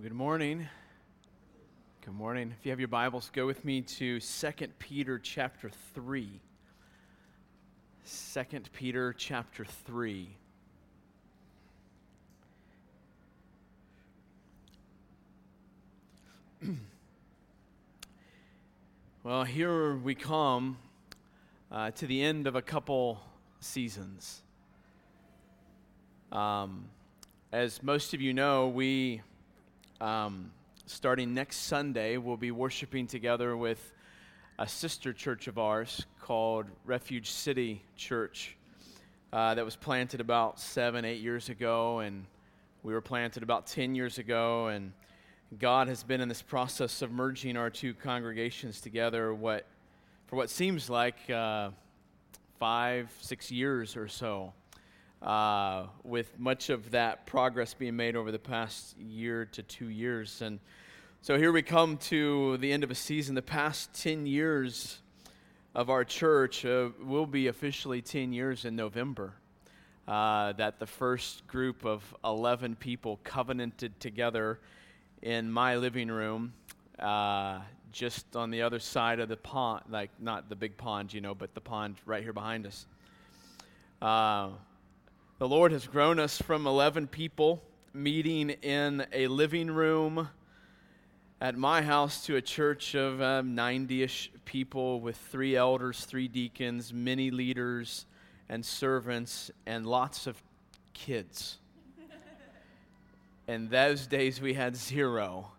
Well, good morning. Good morning. If you have your Bibles, go with me to 2 Peter chapter 3. 2 Peter chapter 3. well, here we come uh, to the end of a couple seasons. Um, as most of you know, we um, starting next Sunday, we'll be worshiping together with a sister church of ours called Refuge City Church uh, that was planted about seven, eight years ago, and we were planted about 10 years ago. And God has been in this process of merging our two congregations together what, for what seems like uh, five, six years or so uh, with much of that progress being made over the past year to two years. And so here we come to the end of a season. The past 10 years of our church uh, will be officially 10 years in November. Uh, that the first group of 11 people covenanted together in my living room, uh, just on the other side of the pond, like not the big pond, you know, but the pond right here behind us. The Lord has grown us from 11 people meeting in a living room at my house to a church of 90 um, ish people with three elders, three deacons, many leaders and servants, and lots of kids. in those days, we had zero.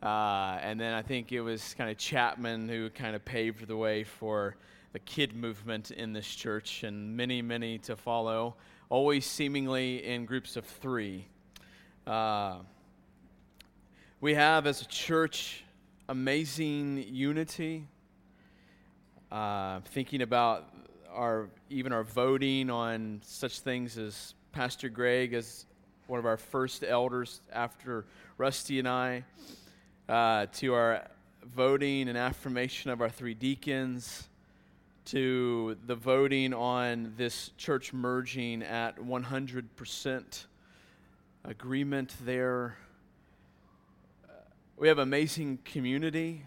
Uh, and then I think it was kind of Chapman who kind of paved the way for the kid movement in this church, and many, many to follow always seemingly in groups of three. Uh, we have as a church amazing unity. Uh, thinking about our even our voting on such things as Pastor Greg as one of our first elders after Rusty and I, uh, to our voting and affirmation of our three deacons to the voting on this church merging at 100% agreement there. Uh, we have amazing community,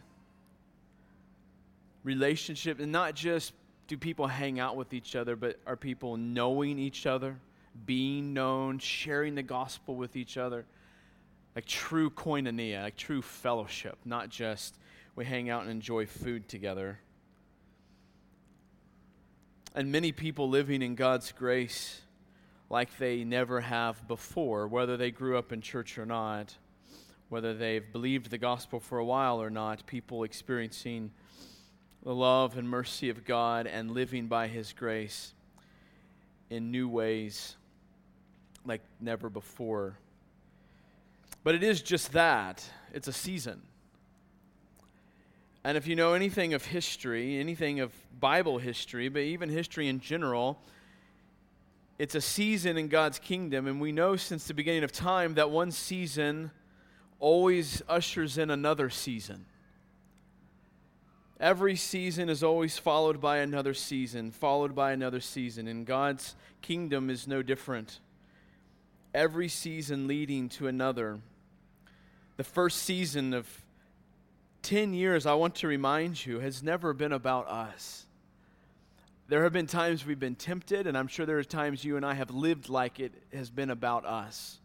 relationship, and not just do people hang out with each other, but are people knowing each other, being known, sharing the gospel with each other. Like true koinonia, like true fellowship, not just we hang out and enjoy food together and many people living in God's grace like they never have before, whether they grew up in church or not, whether they've believed the gospel for a while or not, people experiencing the love and mercy of God and living by His grace in new ways like never before. But it is just that it's a season. And if you know anything of history, anything of Bible history, but even history in general, it's a season in God's kingdom. And we know since the beginning of time that one season always ushers in another season. Every season is always followed by another season, followed by another season. And God's kingdom is no different. Every season leading to another. The first season of 10 years, I want to remind you, has never been about us. There have been times we've been tempted, and I'm sure there are times you and I have lived like it has been about us.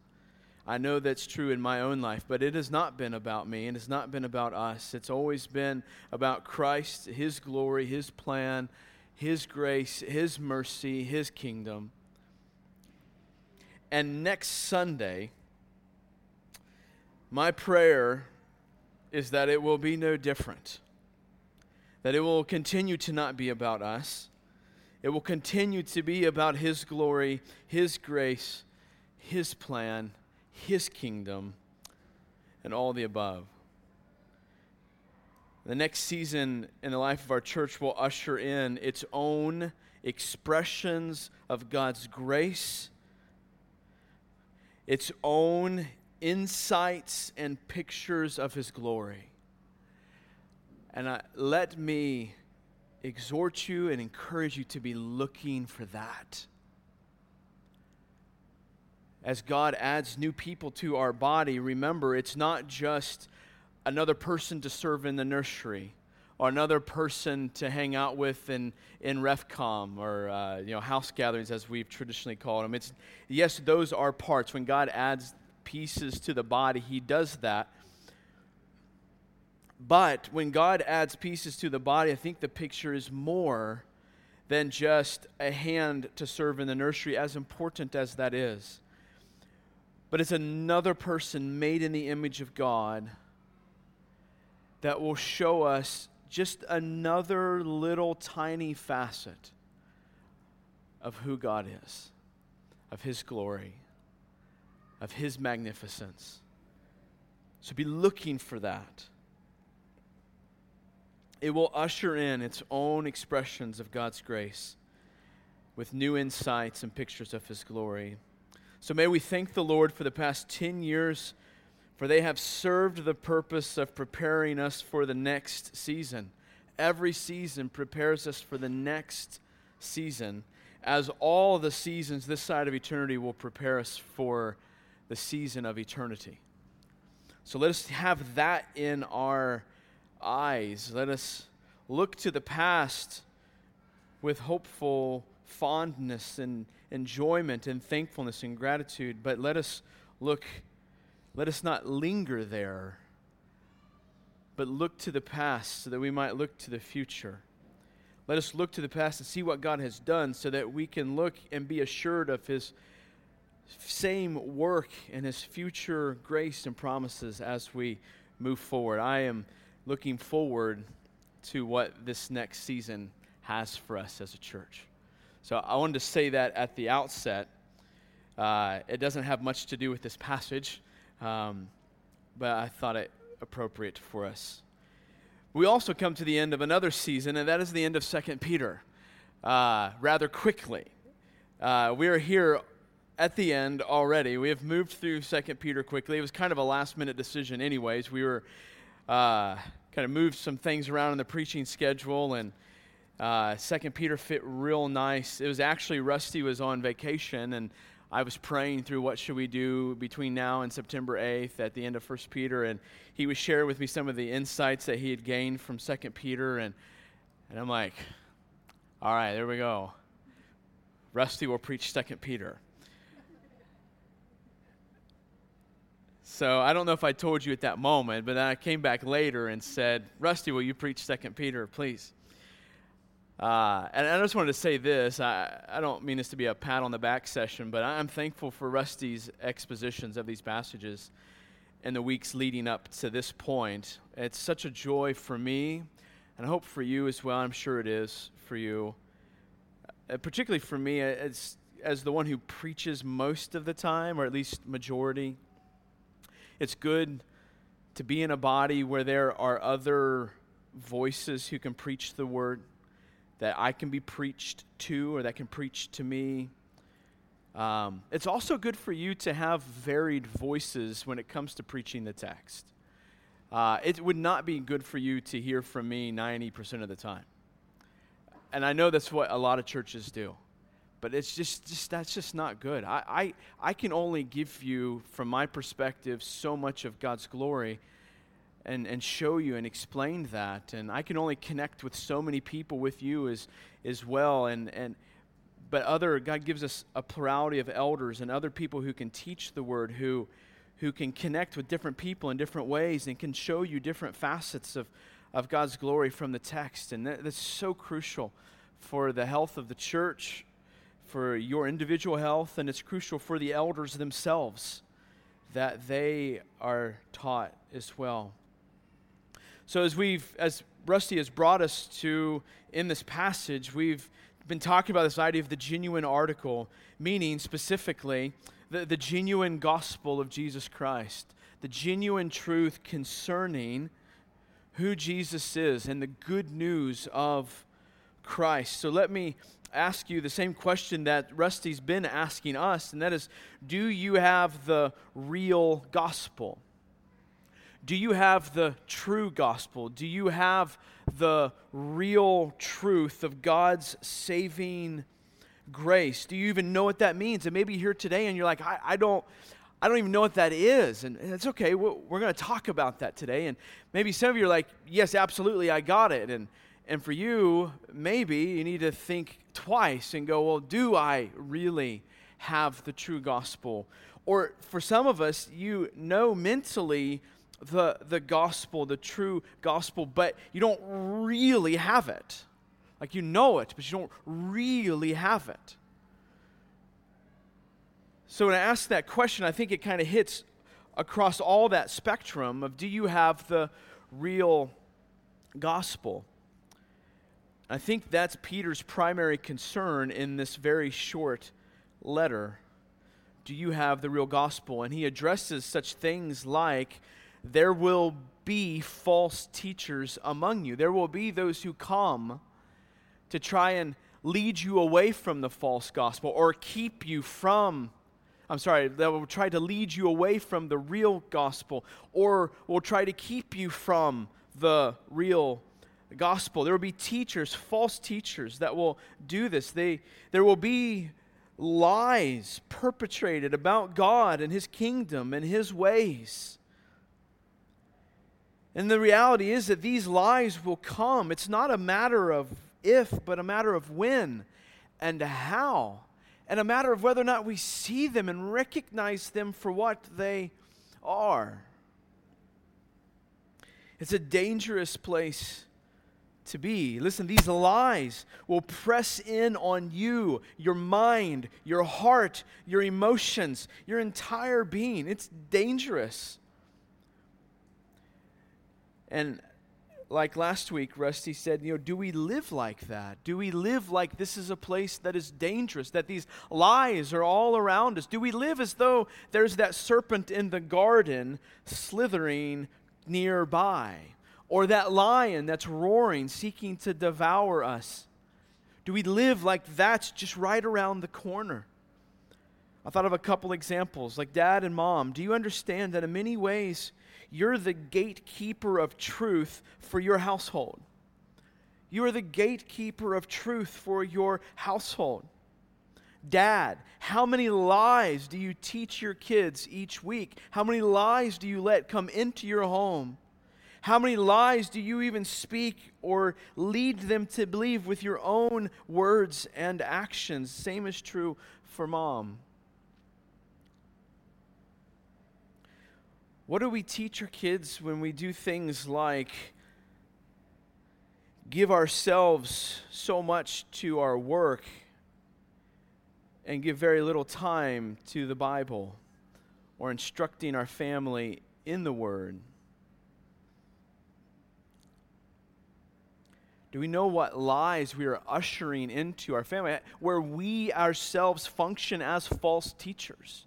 I know that's true in my own life, but it has not been about me and it's not been about us. It's always been about Christ, His glory, His plan, His grace, His mercy, His kingdom. And next Sunday, my prayer is that it will be no different. That it will continue to not be about us. It will continue to be about His glory, His grace, His plan, His kingdom, and all the above. The next season in the life of our church will usher in its own expressions of God's grace, its own insights and pictures of his glory. And uh, let me exhort you and encourage you to be looking for that. as God adds new people to our body, remember it's not just another person to serve in the nursery or another person to hang out with in, in refcom or uh, you know house gatherings as we've traditionally called them it's yes those are parts when god adds pieces to the body he does that. But when god adds pieces to the body i think the picture is more than just a hand to serve in the nursery as important as that is. But it's another person made in the image of god that will show us just another little tiny facet of who God is, of His glory, of His magnificence. So be looking for that. It will usher in its own expressions of God's grace with new insights and pictures of His glory. So may we thank the Lord for the past 10 years for they have served the purpose of preparing us for the next season. Every season prepares us for the next season, as all the seasons this side of eternity will prepare us for the season of eternity. So let us have that in our eyes. Let us look to the past with hopeful fondness and enjoyment and thankfulness and gratitude, but let us look let us not linger there, but look to the past so that we might look to the future. Let us look to the past and see what God has done so that we can look and be assured of His same work and His future grace and promises as we move forward. I am looking forward to what this next season has for us as a church. So I wanted to say that at the outset. Uh, it doesn't have much to do with this passage. Um, but I thought it appropriate for us. We also come to the end of another season, and that is the end of Second Peter, uh, rather quickly. Uh, we are here at the end already. We have moved through Second Peter quickly. It was kind of a last minute decision, anyways. We were uh, kind of moved some things around in the preaching schedule, and uh, Second Peter fit real nice. It was actually Rusty was on vacation, and I was praying through what should we do between now and September 8th at the end of First Peter, and he was sharing with me some of the insights that he had gained from Second Peter, and, and I'm like, all right, there we go. Rusty will preach Second Peter. So I don't know if I told you at that moment, but then I came back later and said, Rusty, will you preach 2 Peter, please? Uh, and I just wanted to say this. I, I don't mean this to be a pat on the back session, but I'm thankful for Rusty's expositions of these passages in the weeks leading up to this point. It's such a joy for me, and I hope for you as well. I'm sure it is for you. Uh, particularly for me, as, as the one who preaches most of the time, or at least majority. It's good to be in a body where there are other voices who can preach the word that I can be preached to or that can preach to me. Um, it's also good for you to have varied voices when it comes to preaching the text. Uh, it would not be good for you to hear from me 90% of the time. And I know that's what a lot of churches do. But it's just, just that's just not good. I, I, I can only give you, from my perspective, so much of God's glory and, and show you and explain that. And I can only connect with so many people with you as, as well. And, and, but other, God gives us a plurality of elders and other people who can teach the word, who, who can connect with different people in different ways and can show you different facets of, of God's glory from the text. And that, that's so crucial for the health of the church, for your individual health, and it's crucial for the elders themselves that they are taught as well. So as we've as Rusty has brought us to in this passage, we've been talking about this idea of the genuine article, meaning specifically the, the genuine gospel of Jesus Christ, the genuine truth concerning who Jesus is and the good news of Christ. So let me ask you the same question that Rusty's been asking us, and that is do you have the real gospel? Do you have the true gospel? Do you have the real truth of God's saving grace. Do you even know what that means? And maybe you're here today and you're like, I, I don't. I don't even know what that is. And it's okay. We're, we're going to talk about that today. And maybe some of you are like, yes, absolutely, I got it. And, and for you, maybe you need to think twice and go, well, do I really have the true gospel? Or for some of us, you know mentally the, the gospel, the true gospel, but you don't really have it. Like you know it, but you don't really have it. So when I ask that question, I think it kind of hits across all that spectrum of do you have the real gospel? I think that's Peter's primary concern in this very short letter. Do you have the real gospel? And he addresses such things like there will be false teachers among you. There will be those who come to try and lead you away from the false gospel or keep you from I'm sorry, that will try to lead you away from the real gospel or will try to keep you from the real gospel. There will be teachers, false teachers, that will do this. They, there will be lies perpetrated about God and His kingdom and His ways. And the reality is that these lies will come. It's not a matter of if, but a matter of when and how and a matter of whether or not we see them and recognize them for what they are. It's a dangerous place to be. Listen, these lies will press in on you, your mind, your heart, your emotions, your entire being. It's dangerous. And like last week, Rusty said, you know, do we live like that? Do we live like this is a place that is dangerous, that these lies are all around us? Do we live as though there's that serpent in the garden slithering nearby? Or that lion that's roaring, seeking to devour us? Do we live like that's just right around the corner? I thought of a couple examples, like dad and mom. Do you understand that in many ways, you're the gatekeeper of truth for your household. You are the gatekeeper of truth for your household. Dad, how many lies do you teach your kids each week? How many lies do you let come into your home? How many lies do you even speak or lead them to believe with your own words and actions? Same is true for mom. What do we teach our kids when we do things like give ourselves so much to our work and give very little time to the Bible or instructing our family in the Word? Do we know what lies we are ushering into our family where we ourselves function as false teachers?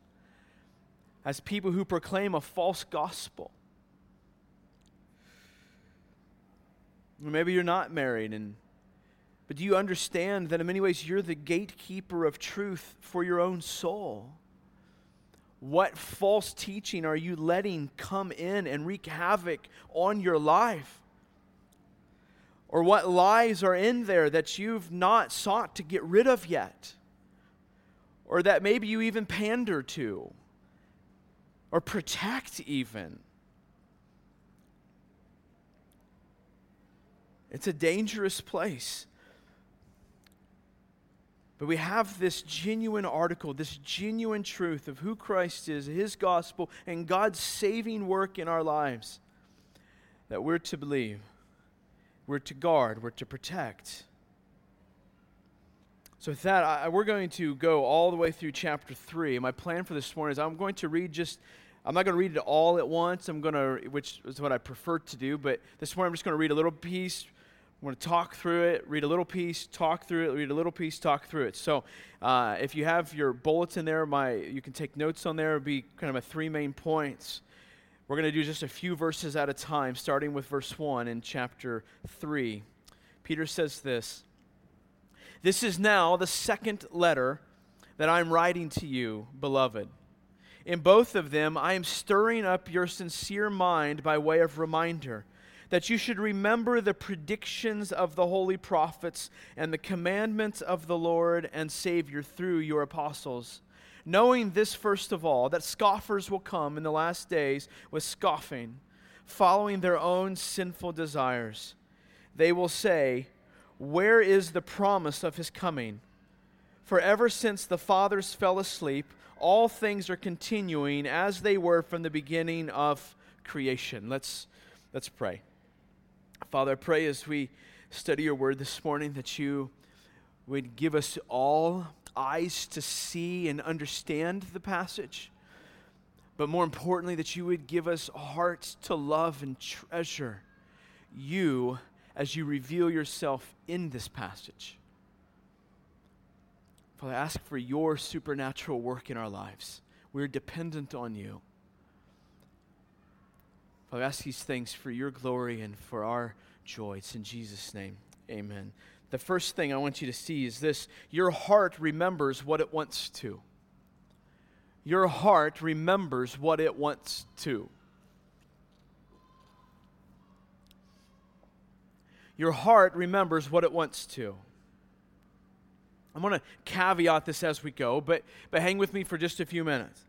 as people who proclaim a false gospel. Maybe you're not married and but do you understand that in many ways you're the gatekeeper of truth for your own soul? What false teaching are you letting come in and wreak havoc on your life? Or what lies are in there that you've not sought to get rid of yet? Or that maybe you even pander to? or protect, even. It's a dangerous place. But we have this genuine article, this genuine truth of who Christ is, His gospel, and God's saving work in our lives that we're to believe, we're to guard, we're to protect. So, with that, I, we're going to go all the way through chapter 3. My plan for this morning is I'm going to read just, I'm not going to read it all at once, I'm going to, which is what I prefer to do, but this morning I'm just going to read a little piece. I'm going to talk through it, read a little piece, talk through it, read a little piece, talk through it. So, uh, if you have your bulletin there, my you can take notes on there. It'll be kind of my three main points. We're going to do just a few verses at a time, starting with verse 1 in chapter 3. Peter says this this is now the second letter that I'm writing to you, beloved. In both of them, I am stirring up your sincere mind by way of reminder, that you should remember the predictions of the holy prophets and the commandments of the Lord and Savior through your apostles. Knowing this, first of all, that scoffers will come in the last days with scoffing, following their own sinful desires. They will say, Where is the promise of his coming? For ever since the fathers fell asleep, all things are continuing as they were from the beginning of creation. Let's, let's pray. Father, I pray as we study your word this morning that you would give us all eyes to see and understand the passage, but more importantly, that you would give us hearts to love and treasure you as you reveal yourself in this passage. Father, I ask for your supernatural work in our lives. We're dependent on you. Father, I ask these things for your glory and for our joy. It's in Jesus' name. Amen. The first thing I want you to see is this your heart remembers what it wants to. Your heart remembers what it wants to. Your heart remembers what it wants to. I'm going to caveat this as we go, but, but hang with me for just a few minutes.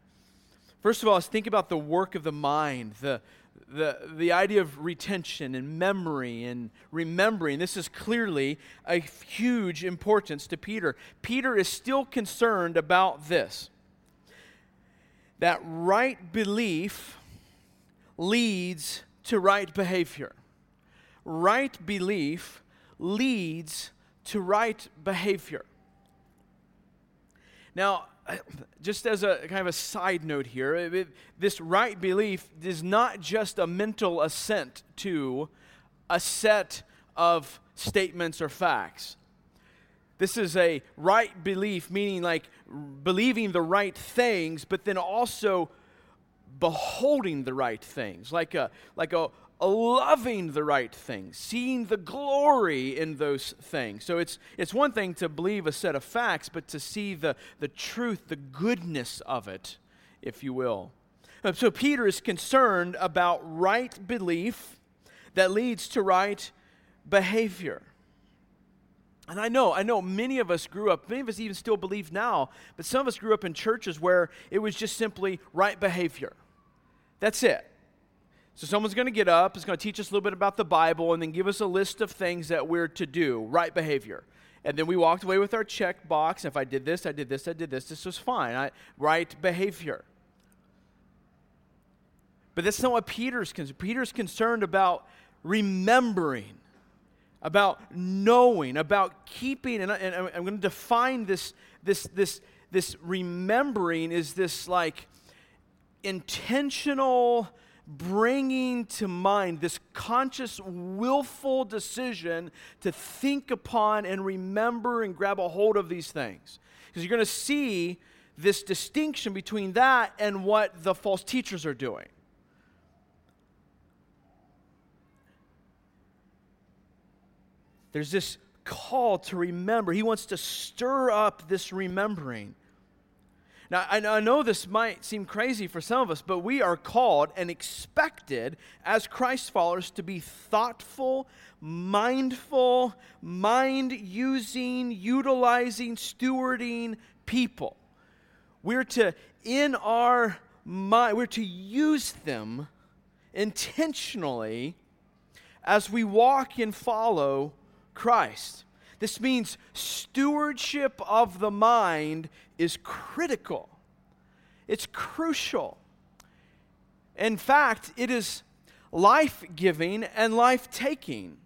First of all, let's think about the work of the mind, the, the, the idea of retention and memory and remembering. This is clearly a huge importance to Peter. Peter is still concerned about this that right belief leads to right behavior. Right belief leads to right behavior. Now, just as a kind of a side note here, it, this right belief is not just a mental assent to a set of statements or facts. This is a right belief, meaning like believing the right things, but then also beholding the right things, like a, like a, loving the right things, seeing the glory in those things. So it's, it's one thing to believe a set of facts, but to see the, the truth, the goodness of it, if you will. Uh, so Peter is concerned about right belief that leads to right behavior. And I know, I know many of us grew up, many of us even still believe now, but some of us grew up in churches where it was just simply right behavior. That's it. So, someone's going to get up, is going to teach us a little bit about the Bible, and then give us a list of things that we're to do, right behavior. And then we walked away with our check box. If I did this, I did this, I did this, this was fine. I, right behavior. But that's not what Peter's concerned. Peter's concerned about remembering, about knowing, about keeping. And, I, and I'm going to define this, this, this, this remembering is this like intentional bringing to mind this conscious, willful decision to think upon and remember and grab a hold of these things. Because you're going to see this distinction between that and what the false teachers are doing. There's this call to remember. He wants to stir up this remembering. Now, I know this might seem crazy for some of us, but we are called and expected as Christ followers to be thoughtful, mindful, mind using, utilizing, stewarding people. We're to, in our mind, we're to use them intentionally as we walk and follow Christ. This means stewardship of the mind is critical, it's crucial. In fact, it is life giving and life taking.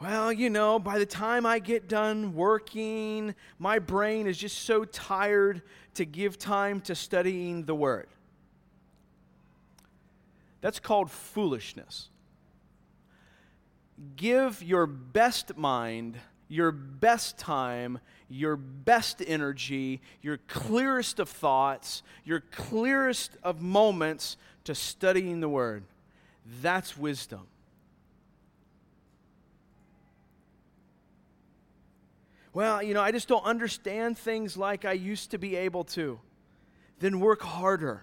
Well, you know, by the time I get done working, my brain is just so tired to give time to studying the Word. That's called foolishness. Give your best mind, your best time, your best energy, your clearest of thoughts, your clearest of moments to studying the Word. That's wisdom. Well, you know, I just don't understand things like I used to be able to. then work harder.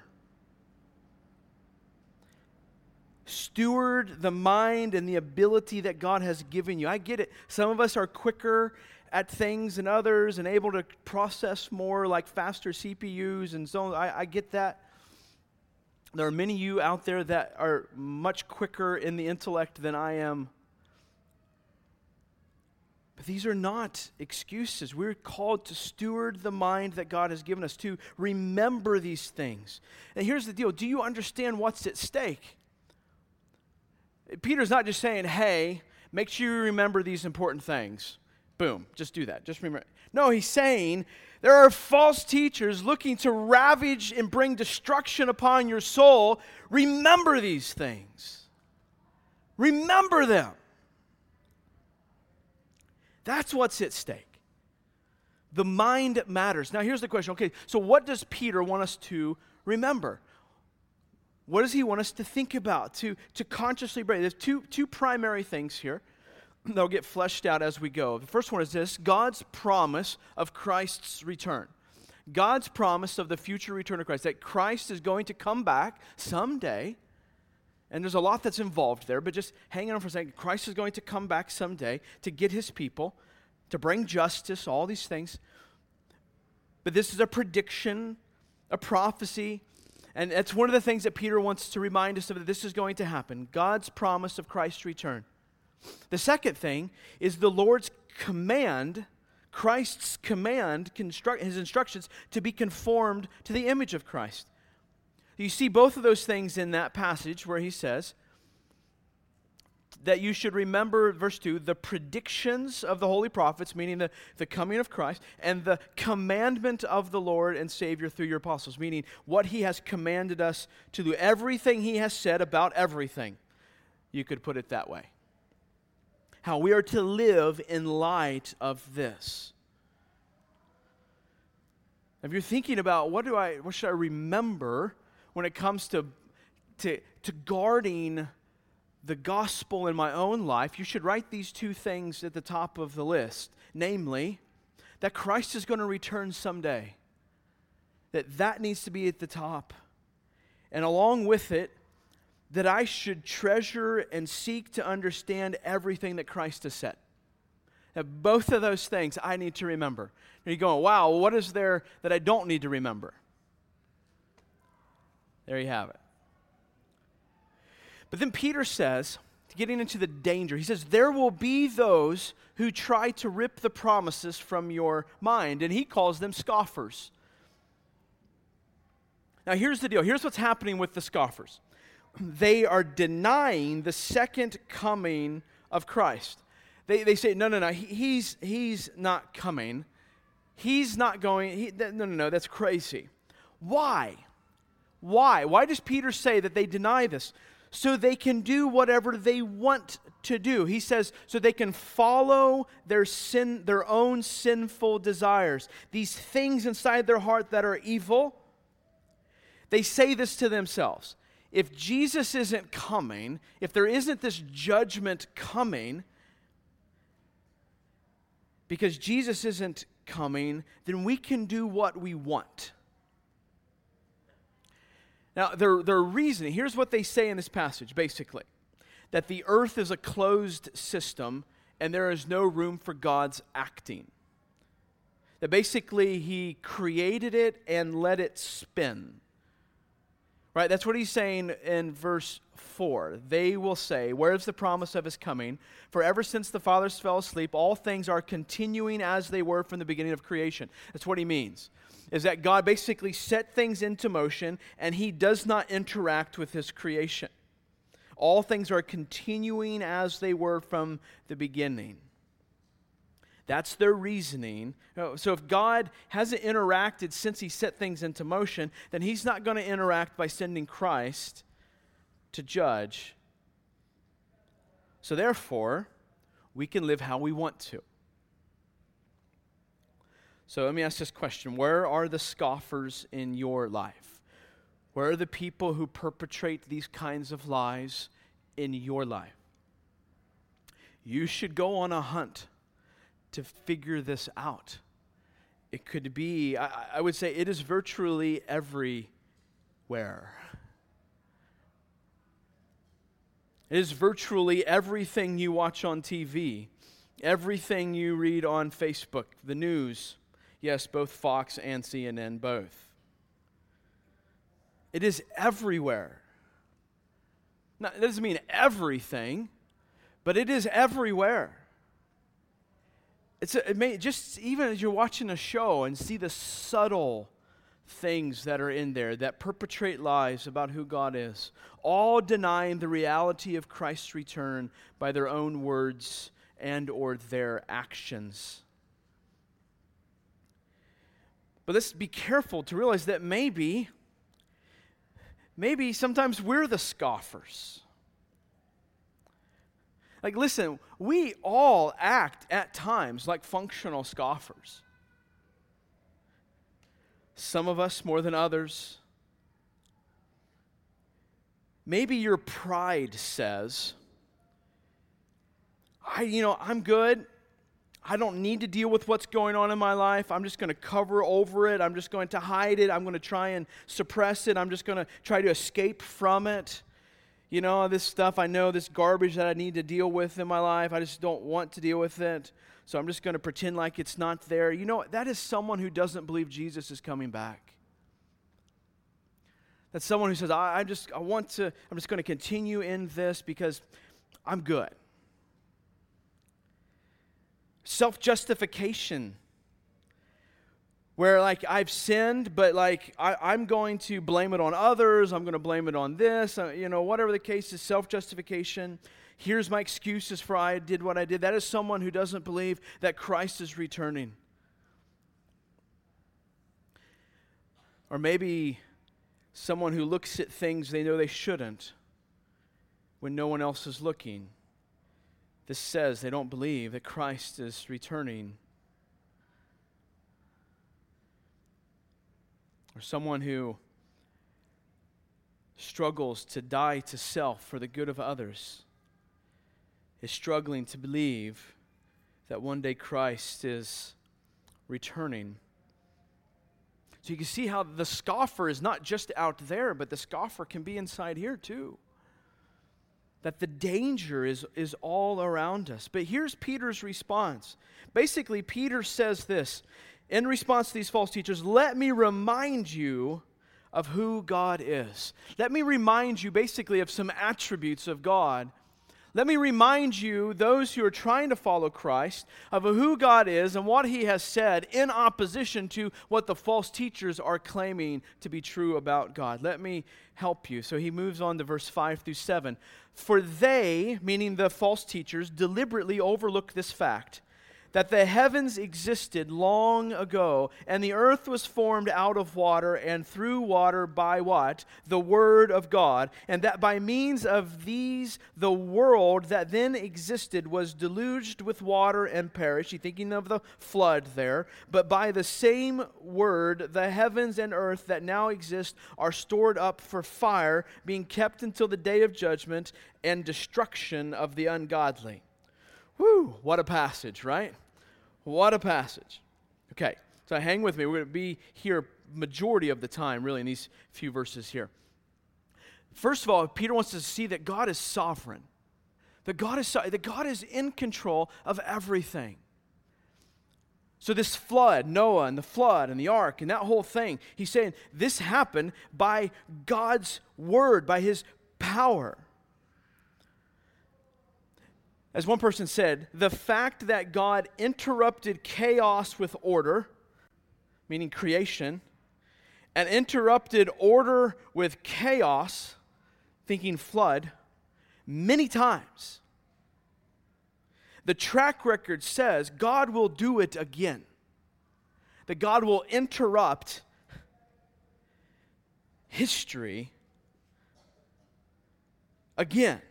Steward the mind and the ability that God has given you. I get it. Some of us are quicker at things than others and able to process more, like faster CPUs and so on. I, I get that. There are many of you out there that are much quicker in the intellect than I am. But these are not excuses. We're called to steward the mind that God has given us, to remember these things. And here's the deal do you understand what's at stake? Peter's not just saying, hey, make sure you remember these important things. Boom, just do that. Just remember. No, he's saying there are false teachers looking to ravage and bring destruction upon your soul. Remember these things. Remember them. That's what's at stake. The mind matters. Now, here's the question okay, so what does Peter want us to remember? What does he want us to think about, to, to consciously bring? There's two, two primary things here. They'll get fleshed out as we go. The first one is this God's promise of Christ's return. God's promise of the future return of Christ, that Christ is going to come back someday. And there's a lot that's involved there, but just hang on for a second. Christ is going to come back someday to get his people, to bring justice, all these things. But this is a prediction, a prophecy, and that's one of the things that Peter wants to remind us of that this is going to happen God's promise of Christ's return. The second thing is the Lord's command, Christ's command, his instructions to be conformed to the image of Christ. You see both of those things in that passage where he says, that you should remember, verse 2, the predictions of the holy prophets, meaning the, the coming of Christ, and the commandment of the Lord and Savior through your apostles, meaning what he has commanded us to do. Everything he has said about everything. You could put it that way. How we are to live in light of this. If you're thinking about what do I what should I remember when it comes to to, to guarding the gospel in my own life, you should write these two things at the top of the list. Namely, that Christ is going to return someday. That that needs to be at the top. And along with it, that I should treasure and seek to understand everything that Christ has said. That both of those things I need to remember. And you're going, wow, what is there that I don't need to remember? There you have it. But then Peter says, getting into the danger, he says, There will be those who try to rip the promises from your mind. And he calls them scoffers. Now, here's the deal here's what's happening with the scoffers they are denying the second coming of Christ. They, they say, No, no, no, he's, he's not coming. He's not going. He, no, no, no, that's crazy. Why? Why? Why does Peter say that they deny this? So they can do whatever they want to do. He says, so they can follow their sin, their own sinful desires, these things inside their heart that are evil. They say this to themselves. If Jesus isn't coming, if there isn't this judgment coming, because Jesus isn't coming, then we can do what we want. Now, their, their reasoning here's what they say in this passage basically that the earth is a closed system and there is no room for God's acting. That basically he created it and let it spin. Right? That's what he's saying in verse 4. They will say, Where's the promise of his coming? For ever since the fathers fell asleep, all things are continuing as they were from the beginning of creation. That's what he means is that God basically set things into motion and he does not interact with his creation. All things are continuing as they were from the beginning. That's their reasoning. Oh, so if God hasn't interacted since he set things into motion, then he's not going to interact by sending Christ to judge. So therefore, we can live how we want to. So let me ask this question Where are the scoffers in your life? Where are the people who perpetrate these kinds of lies in your life? You should go on a hunt to figure this out. it could be, I, I would say, it is virtually everywhere. It is virtually everything you watch on TV, everything you read on Facebook, the news. Yes, both Fox and CNN, both. It is everywhere. Now, it doesn't mean everything, but it is everywhere. It's a, it may, just even as you're watching a show and see the subtle things that are in there that perpetrate lies about who God is, all denying the reality of Christ's return by their own words and or their actions. But let's be careful to realize that maybe maybe sometimes we're the scoffers. Like, listen, we all act at times like functional scoffers. Some of us more than others. Maybe your pride says, I, you know, I'm good. I don't need to deal with what's going on in my life. I'm just going to cover over it. I'm just going to hide it. I'm going to try and suppress it. I'm just going to try to escape from it you know, this stuff I know, this garbage that I need to deal with in my life, I just don't want to deal with it. So I'm just going to pretend like it's not there. You know, that is someone who doesn't believe Jesus is coming back. That's someone who says, I, I just, I want to, I'm just going to continue in this because I'm good. Self justification where like I've sinned, but like I, am going to blame it on others. I'm going to blame it on this. Uh, you know, whatever the case is, self justification. Here's my excuses for I did what I did. That is someone who doesn't believe that Christ is returning. Or maybe someone who looks at things they know they shouldn't when no one else is looking. This says they don't believe that Christ is returning. or someone who struggles to die to self for the good of others is struggling to believe that one day Christ is returning. So you can see how the scoffer is not just out there, but the scoffer can be inside here too. That the danger is, is all around us. But here's Peter's response. Basically, Peter says this in response to these false teachers, let me remind you of who God is. Let me remind you basically of some attributes of God. Let me remind you, those who are trying to follow Christ, of who God is and what He has said in opposition to what the false teachers are claiming to be true about God. Let me help you. So he moves on to verse 5 through 7. For they, meaning the false teachers, deliberately overlook this fact that the heavens existed long ago, and the earth was formed out of water and through water by what? The Word of God. And that by means of these, the world that then existed was deluged with water and perished. You thinking of the flood there. But by the same Word, the heavens and earth that now exist are stored up for fire, being kept until the day of judgment and destruction of the ungodly. Whew, what a passage, right? What a passage. Okay, so hang with me. We're going to be here majority of the time, really, in these few verses here. First of all, Peter wants to see that God is sovereign, that God is, that God is in control of everything. So, this flood, Noah and the flood and the ark and that whole thing, he's saying this happened by God's word, by his power. As one person said, the fact that God interrupted chaos with order, meaning creation, and interrupted order with chaos, thinking flood, many times. The track record says God will do it again. That God will interrupt history again.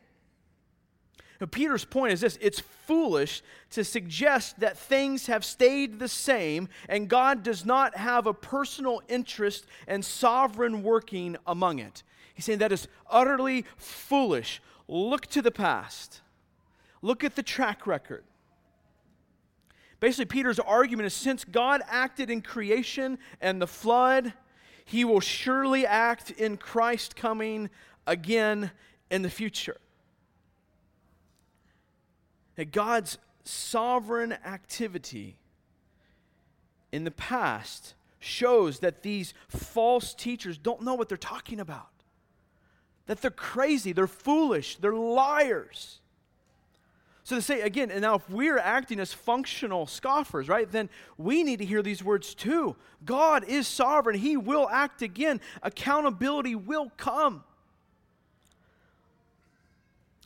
Peter's point is this it's foolish to suggest that things have stayed the same and God does not have a personal interest and sovereign working among it. He's saying that is utterly foolish. Look to the past, look at the track record. Basically, Peter's argument is since God acted in creation and the flood, he will surely act in Christ coming again in the future. That God's sovereign activity in the past shows that these false teachers don't know what they're talking about. That they're crazy, they're foolish, they're liars. So to say again, and now if we're acting as functional scoffers, right, then we need to hear these words too. God is sovereign, He will act again, accountability will come.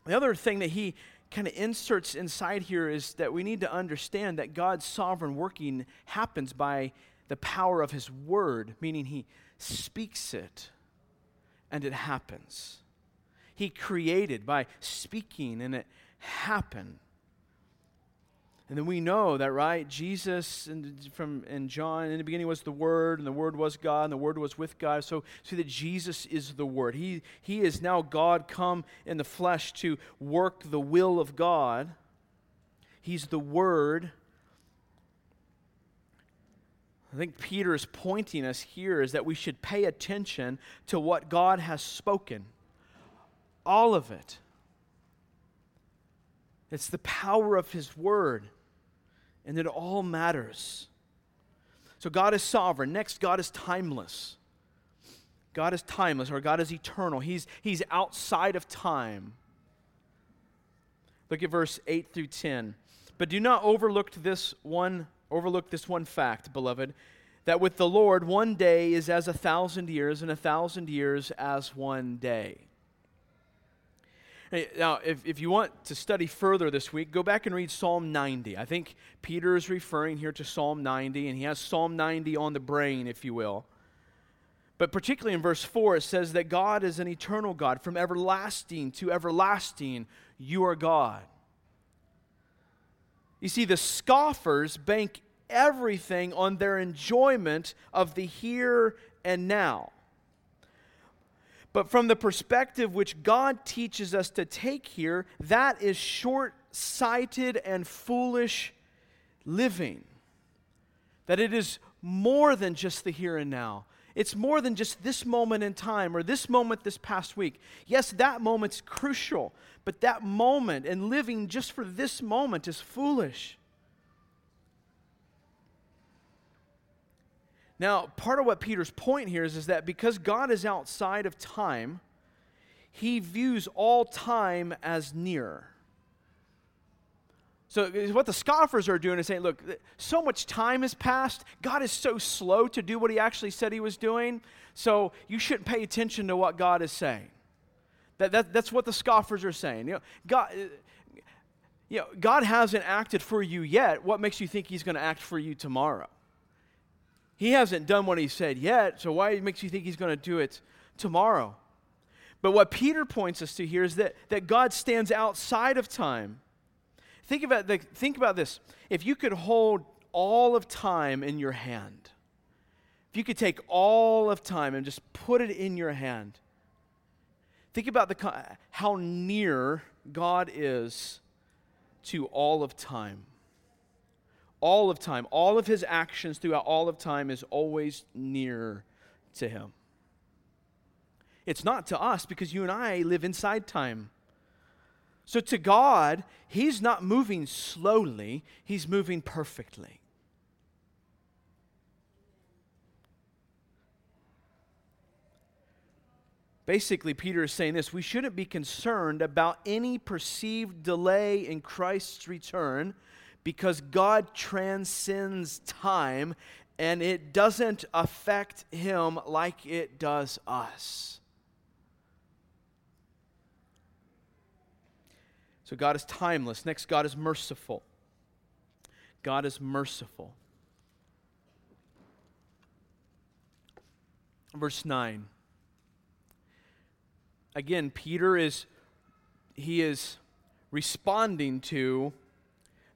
The other thing that he kind of inserts inside here is that we need to understand that God's sovereign working happens by the power of his word, meaning he speaks it and it happens. He created by speaking and it happened. And then we know that, right? Jesus and from in John in the beginning was the Word, and the Word was God, and the Word was with God. So see that Jesus is the Word. He He is now God come in the flesh to work the will of God. He's the Word. I think Peter is pointing us here is that we should pay attention to what God has spoken. All of it. It's the power of His Word and it all matters. So God is sovereign. Next, God is timeless. God is timeless, or God is eternal. He's, he's outside of time. Look at verse 8 through 10. But do not overlook this one, overlook this one fact, beloved, that with the Lord one day is as a thousand years, and a thousand years as one day. Now, if, if you want to study further this week, go back and read Psalm 90. I think Peter is referring here to Psalm 90, and he has Psalm 90 on the brain, if you will. But particularly in verse 4, it says that God is an eternal God. From everlasting to everlasting, you are God. You see, the scoffers bank everything on their enjoyment of the here and now. But from the perspective which God teaches us to take here, that is short sighted and foolish living. That it is more than just the here and now. It's more than just this moment in time or this moment this past week. Yes, that moment's crucial, but that moment and living just for this moment is foolish. Now, part of what Peter's point here is, is that because God is outside of time, he views all time as near. So, what the scoffers are doing is saying, look, so much time has passed. God is so slow to do what he actually said he was doing. So, you shouldn't pay attention to what God is saying. That, that, that's what the scoffers are saying. You know, God, uh, you know, God hasn't acted for you yet. What makes you think he's going to act for you tomorrow? He hasn't done what he said yet, so why makes you think he's going to do it tomorrow? But what Peter points us to here is that, that God stands outside of time. Think about, the, think about this. If you could hold all of time in your hand, if you could take all of time and just put it in your hand, think about the, how near God is to all of time all of time, all of his actions throughout all of time is always near to him. It's not to us because you and I live inside time. So to God, he's not moving slowly, he's moving perfectly. Basically, Peter is saying this we shouldn't be concerned about any perceived delay in Christ's return because God transcends time and it doesn't affect him like it does us. So God is timeless. Next, God is merciful. God is merciful. Verse 9. Again, Peter is he is responding to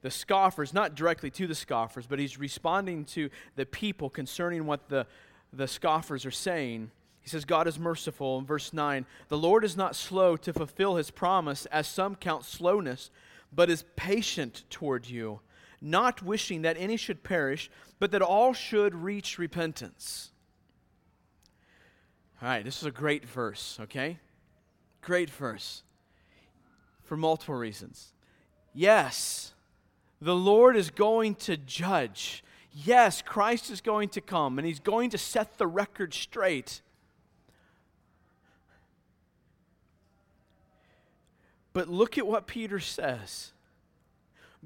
the scoffers, not directly to the scoffers, but he's responding to the people concerning what the, the scoffers are saying. He says, God is merciful. In verse 9, the Lord is not slow to fulfill his promise, as some count slowness, but is patient toward you, not wishing that any should perish, but that all should reach repentance. All right, this is a great verse, okay? Great verse for multiple reasons. Yes, the Lord is going to judge. Yes, Christ is going to come and he's going to set the record straight. But look at what Peter says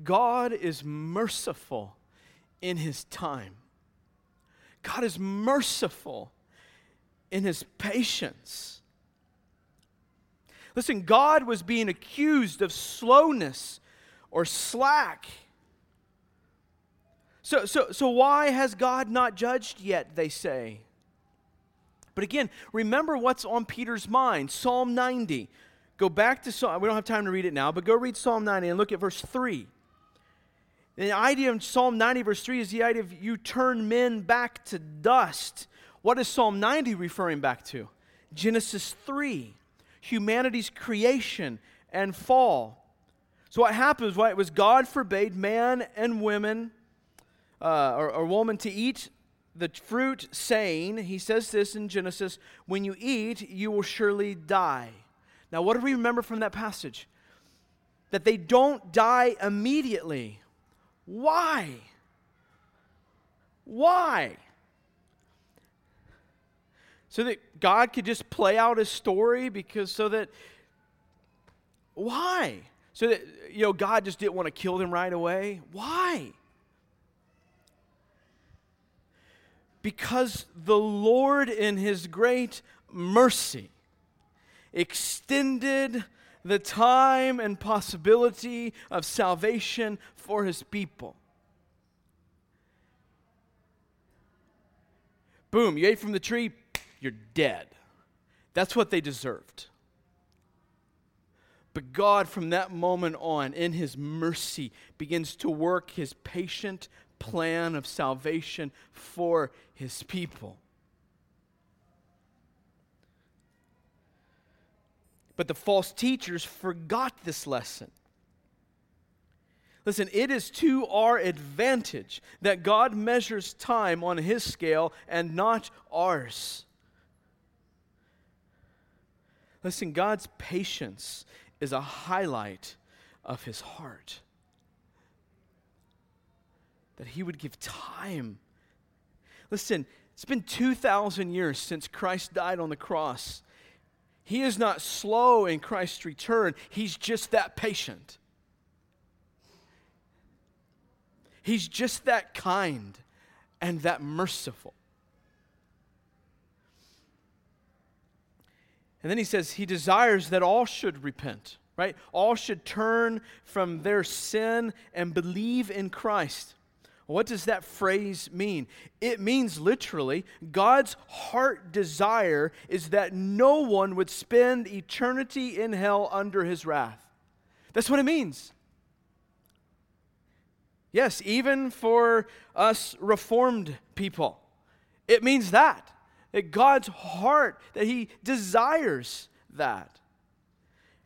God is merciful in his time, God is merciful in his patience. Listen, God was being accused of slowness or slack. So, so, so why has God not judged yet, they say? But again, remember what's on Peter's mind Psalm 90. Go back to Psalm, we don't have time to read it now, but go read Psalm 90 and look at verse 3. The idea of Psalm 90, verse 3, is the idea of you turn men back to dust. What is Psalm 90 referring back to? Genesis 3, humanity's creation and fall. So what happens what, was God forbade man and women uh, or, or woman to eat the fruit, saying, He says this in Genesis, when you eat, you will surely die. Now, what do we remember from that passage? That they don't die immediately. Why? Why? So that God could just play out his story because so that why? So that, you know, God just didn't want to kill them right away? Why? Because the Lord, in His great mercy, extended the time and possibility of salvation for His people. Boom, you ate from the tree, you're dead. That's what they deserved. But God, from that moment on, in His mercy, begins to work His patient plan of salvation for His people. But the false teachers forgot this lesson. Listen, it is to our advantage that God measures time on His scale and not ours. Listen, God's patience is a highlight of his heart. That he would give time. Listen, it's been 2,000 years since Christ died on the cross. He is not slow in Christ's return, he's just that patient. He's just that kind and that merciful. And then he says he desires that all should repent, right? All should turn from their sin and believe in Christ. What does that phrase mean? It means literally God's heart desire is that no one would spend eternity in hell under his wrath. That's what it means. Yes, even for us reformed people, it means that. That God's heart, that He desires that.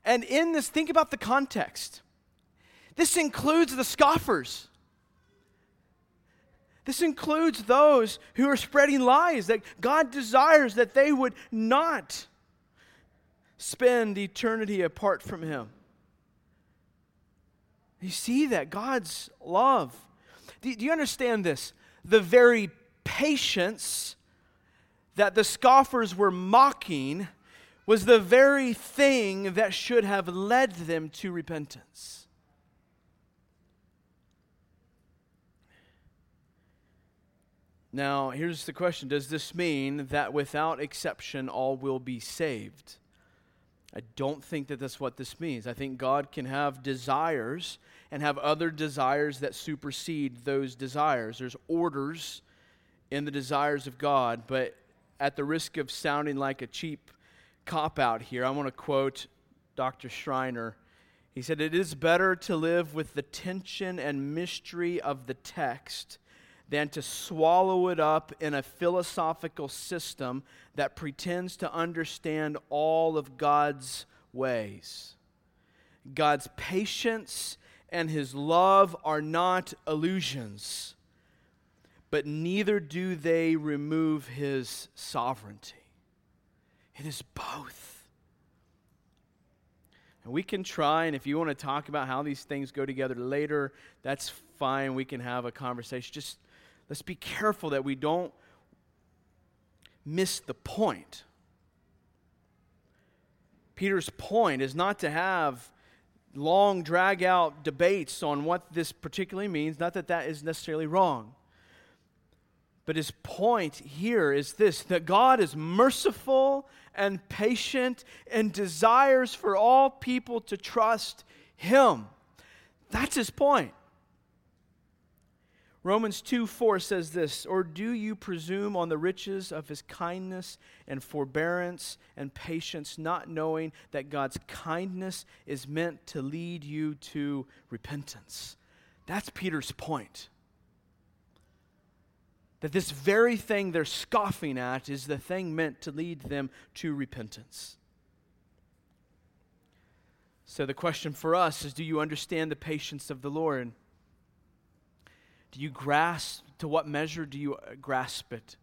And in this, think about the context. This includes the scoffers. This includes those who are spreading lies that God desires that they would not spend eternity apart from Him. You see that? God's love. Do, you understand this? The very patience that the scoffers were mocking was the very thing that should have led them to repentance. Now, here's the question Does this mean that without exception all will be saved? I don't think that that's what this means. I think God can have desires and have other desires that supersede those desires. There's orders in the desires of God, but at the risk of sounding like a cheap cop out here, I want to quote Dr. Schreiner. He said, It is better to live with the tension and mystery of the text than to swallow it up in a philosophical system that pretends to understand all of God's ways. God's patience and his love are not illusions, but neither do they remove his sovereignty. It is both. And we can try, and if you want to talk about how these things go together later, that's fine. We can have a conversation. Just let's be careful that we don't miss the point. Peter's point is not to have long, drag out debates on what this particularly means, not that that is necessarily wrong. But his point here is this that God is merciful and patient and desires for all people to trust him. That's his point. Romans 2 4 says this Or do you presume on the riches of his kindness and forbearance and patience, not knowing that God's kindness is meant to lead you to repentance? That's Peter's point. That this very thing they're scoffing at is the thing meant to lead them to repentance. So the question for us is do you understand the patience of the Lord? Do you grasp, to what measure do you uh, grasp it?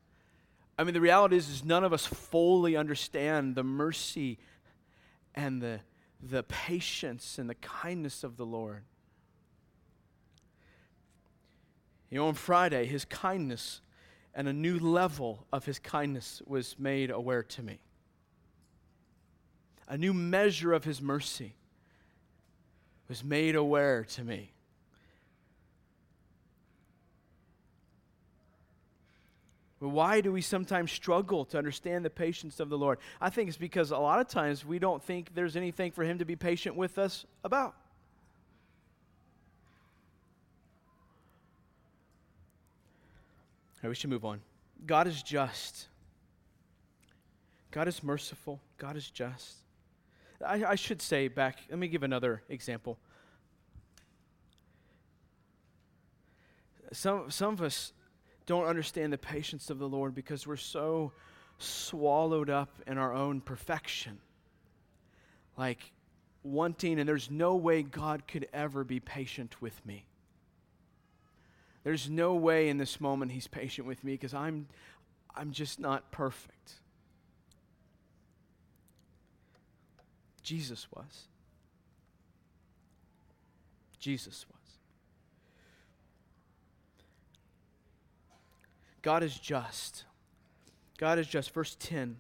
I mean, the reality is, is none of us fully understand the mercy and the, the patience and the kindness of the Lord. You know, on Friday, his kindness and a new level of his kindness was made aware to me. A new measure of his mercy was made aware to me. Why do we sometimes struggle to understand the patience of the Lord? I think it's because a lot of times we don't think there's anything for Him to be patient with us about. Right, we should move on. God is just. God is merciful. God is just. I, I should say back, let me give another example. Some, some of us don't understand the patience of the Lord because we're so swallowed up in our own perfection. Like wanting, and there's no way God could ever be patient with me. There's no way in this moment he's patient with me because I'm, I'm just not perfect. Jesus was. Jesus was. God is just. God is just. Verse 10.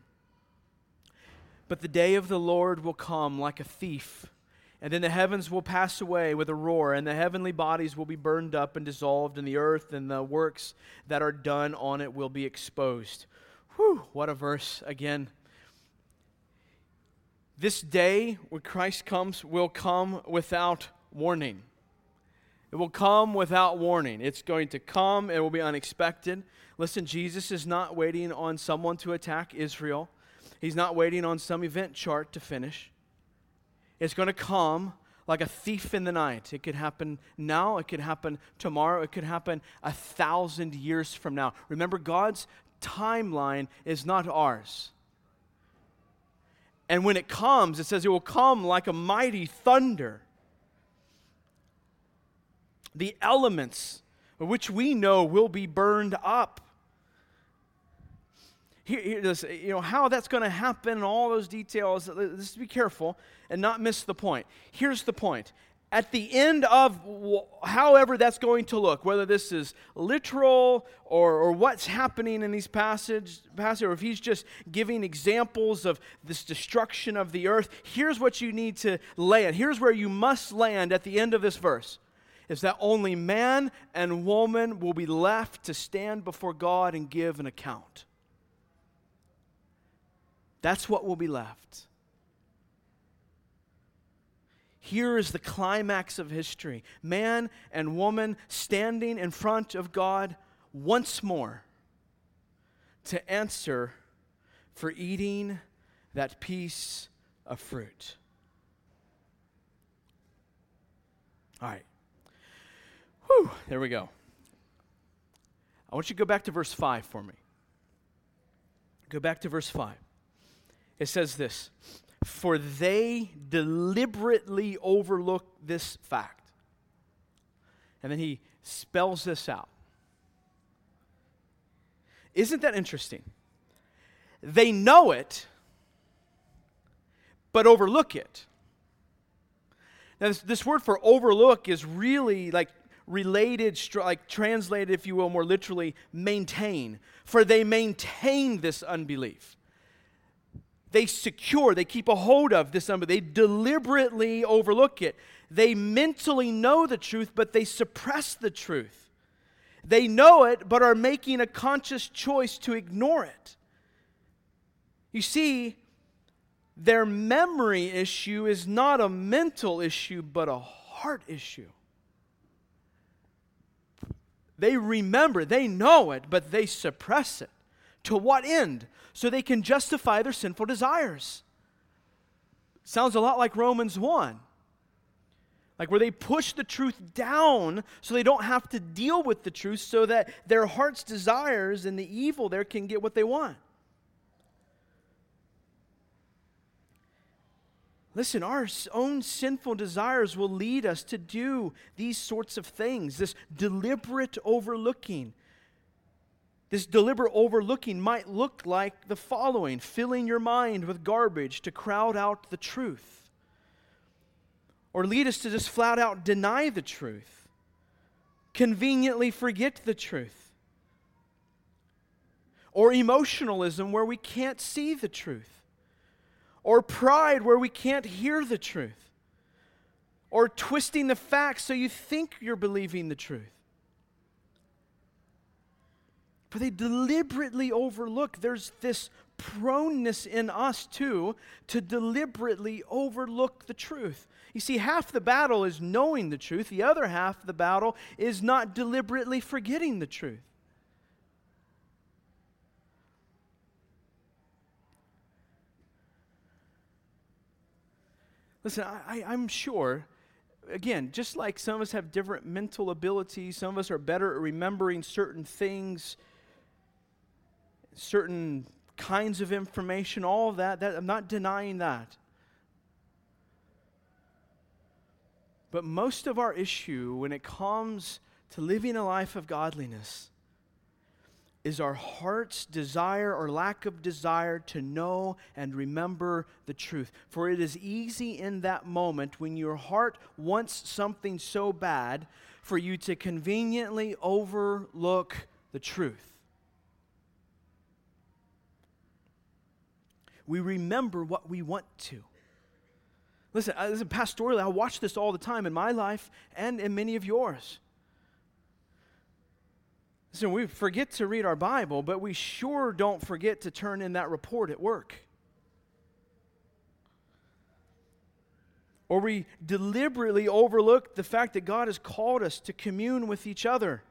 But the day of the Lord will come like a thief, and then the heavens will pass away with a roar, and the heavenly bodies will be burned up and dissolved, and the earth and the works that are done on it will be exposed. Whew, what a verse again. This day, when Christ comes, will come without warning. It will come without warning. It's going to come, it will be unexpected. Listen, Jesus is not waiting on someone to attack Israel, He's not waiting on some event chart to finish. It's going to come like a thief in the night. It could happen now, it could happen tomorrow, it could happen a thousand years from now. Remember, God's timeline is not ours. And when it comes, it says it will come like a mighty thunder. The elements which we know will be burned up here, here this, you know, how that's going to happen and all those details. Uh, Let's be careful and not miss the point. Here's the point. At the end of however that's going to look, whether this is literal or, or what's happening in these passages, passage, or if he's just giving examples of this destruction of the earth, here's what you need to land. Here's where you must land at the end of this verse is that only man and woman will be left to stand before God and give an account. That's what will be left. Here is the climax of history man and woman standing in front of God once more to answer for eating that piece of fruit. All right. Whew, there we go. I want you to go back to verse 5 for me. Go back to verse 5 it says this For they deliberately overlook this fact. And then he spells this out. Isn't that interesting? They know it, but overlook it. Now, this, this word for overlook is really like related, like translated, if you will, more literally, maintain. For they maintain this unbelief. They secure, they keep a hold of this unbelief. They deliberately overlook it. They mentally know the truth, but they suppress the truth. They know it, but are making a conscious choice to ignore it. You see, their memory issue is not a mental issue, but a heart issue. They remember, they know it, but they suppress it. To what end? So they can justify their sinful desires. Sounds a lot like Romans 1. Like where they push the truth down so they don't have to deal with the truth so that their heart's desires and the evil there can get what they want. Listen, our own sinful desires will lead us to do these sorts of things, this deliberate overlooking. This deliberate overlooking might look like the following filling your mind with garbage to crowd out the truth, or lead us to just flat out deny the truth, conveniently forget the truth, or emotionalism where we can't see the truth. Or pride where we can't hear the truth, or twisting the facts so you think you're believing the truth. But they deliberately overlook, there's this proneness in us too to deliberately overlook the truth. You see, half the battle is knowing the truth, the other half of the battle is not deliberately forgetting the truth. Listen, I, I'm sure, again, just like some of us have different mental abilities, some of us are better at remembering certain things, certain kinds of information, all of that, that I'm not denying that. But most of our issue when it comes to living a life of godliness is our heart's desire or lack of desire to know and remember the truth. For it is easy in that moment when your heart wants something so bad for you to conveniently overlook the truth. We remember what we want to. Listen, uh, as a pastorally, I watch this all the time in my life and in many of yours. So we forget to read our Bible, but we sure don't forget to turn in that report at work. Or we deliberately overlook the fact that God has called us to commune with each other,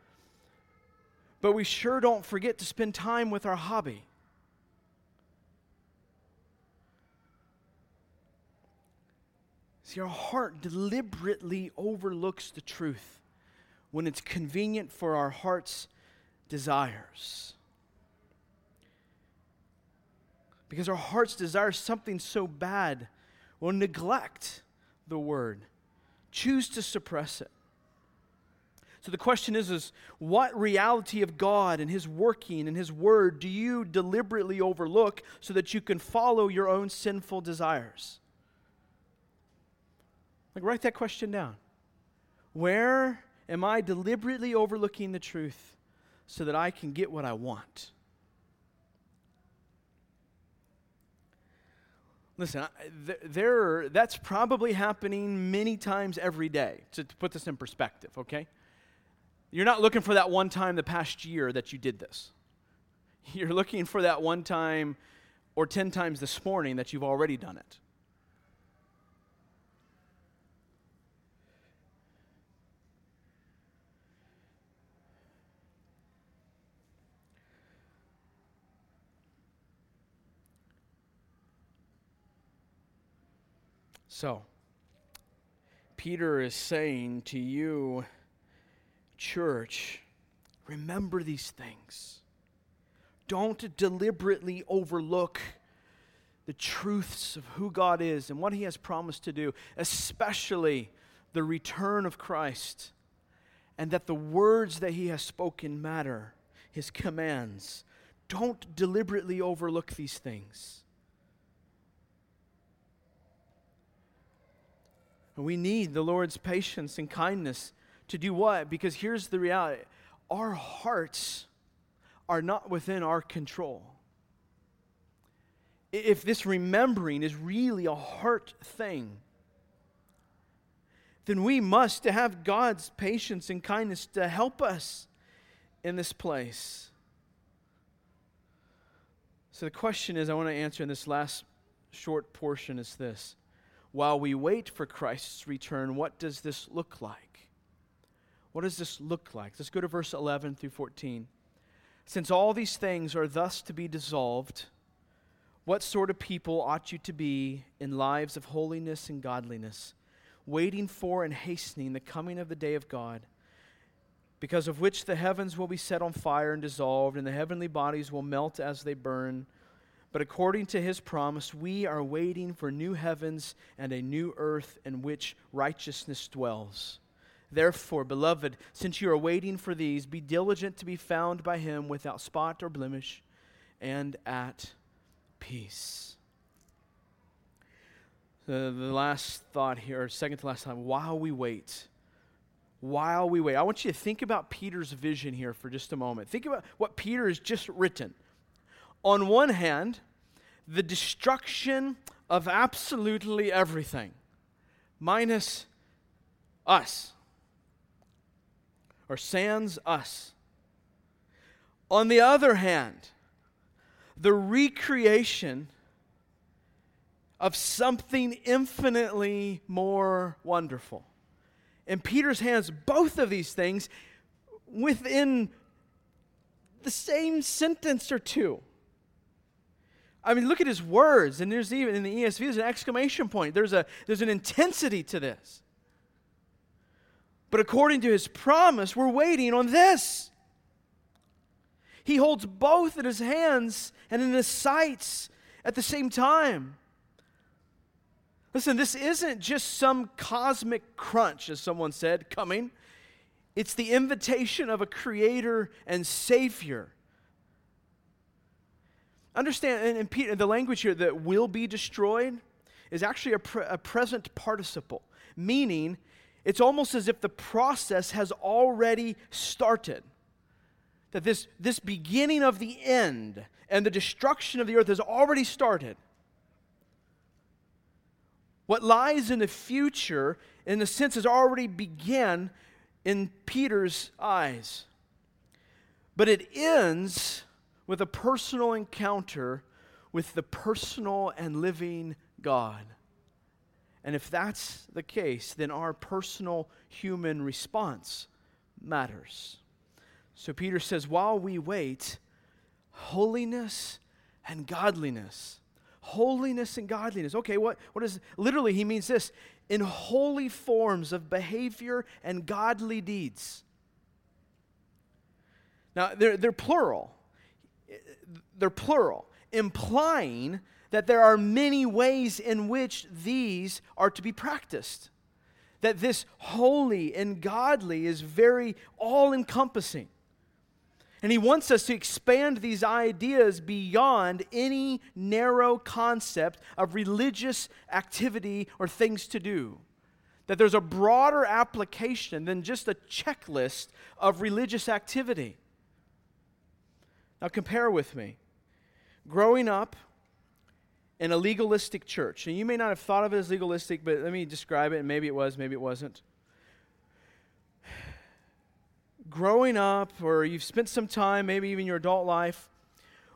but we sure don't forget to spend time with our hobby. See, our heart deliberately overlooks the truth when it's convenient for our hearts desires. Because our hearts desire something so bad, we'll neglect the word, choose to suppress it. So the question is, is what reality of God and His working and His word do you deliberately overlook so that you can follow your own sinful desires? Like, write that question down. Where am I deliberately overlooking the truth so that I can get what I want. Listen, there, that's probably happening many times every day, to, to put this in perspective, okay? You're not looking for that one time the past year that you did this. You're looking for that one time or 10 times this morning that you've already done it. So, Peter is saying to you, church, remember these things. Don't deliberately overlook the truths of who God is and what He has promised to do, especially the return of Christ and that the words that he has spoken matter, his commands. Don't deliberately overlook these things. We need the Lord's patience and kindness to do what? Because here's the reality our hearts are not within our control. If this remembering is really a heart thing, then we must to have God's patience and kindness to help us in this place. So the question is I want to answer in this last short portion is this. While we wait for Christ's return, what does this look like? What does this look like? Let's go to verse 11 through 14. Since all these things are thus to be dissolved, what sort of people ought you to be in lives of holiness and godliness, waiting for and hastening the coming of the day of God, because of which the heavens will be set on fire and dissolved, and the heavenly bodies will melt as they burn? But according to his promise, we are waiting for new heavens and a new earth in which righteousness dwells. Therefore, beloved, since you are waiting for these, be diligent to be found by him without spot or blemish and at peace. The, the last thought here, or second to last time, while we wait, while we wait, I want you to think about Peter's vision here for just a moment. Think about what Peter has just written. On one hand, the destruction of absolutely everything, minus us or sans us. On the other hand, the recreation of something infinitely more wonderful. In Peter's hands, both of these things within the same sentence or two. I mean, look at his words, and there's even in the ESV, there's an exclamation point. There's, a, there's an intensity to this. But according to his promise, we're waiting on this. He holds both in his hands and in his sights at the same time. Listen, this isn't just some cosmic crunch, as someone said, coming. It's the invitation of a creator and savior. Understand, and, Peter, the language here that will be destroyed is actually a, pre- a present participle, meaning it's almost as if the process has already started. That this, this beginning of the end and the destruction of the earth has already started. What lies in the future, in a sense, has already begun in Peter's eyes. But it ends with a personal encounter with the personal and living God. And if that's the case, then our personal human response matters. So Peter says, while we wait, holiness and godliness. Holiness and godliness. Okay, what, what is literally he means this in holy forms of behavior and godly deeds. Now, they're, they're plural. They're plural, implying that there are many ways in which these are to be practiced. That this holy and godly is very all encompassing. And he wants us to expand these ideas beyond any narrow concept of religious activity or things to do. That there's a broader application than just a checklist of religious activity. Now, compare with me. Growing up, in a legalistic church. And you may not have thought of it as legalistic, but let me describe it, and maybe it was, maybe it wasn't. Growing up, or you've spent some time, maybe even your adult life,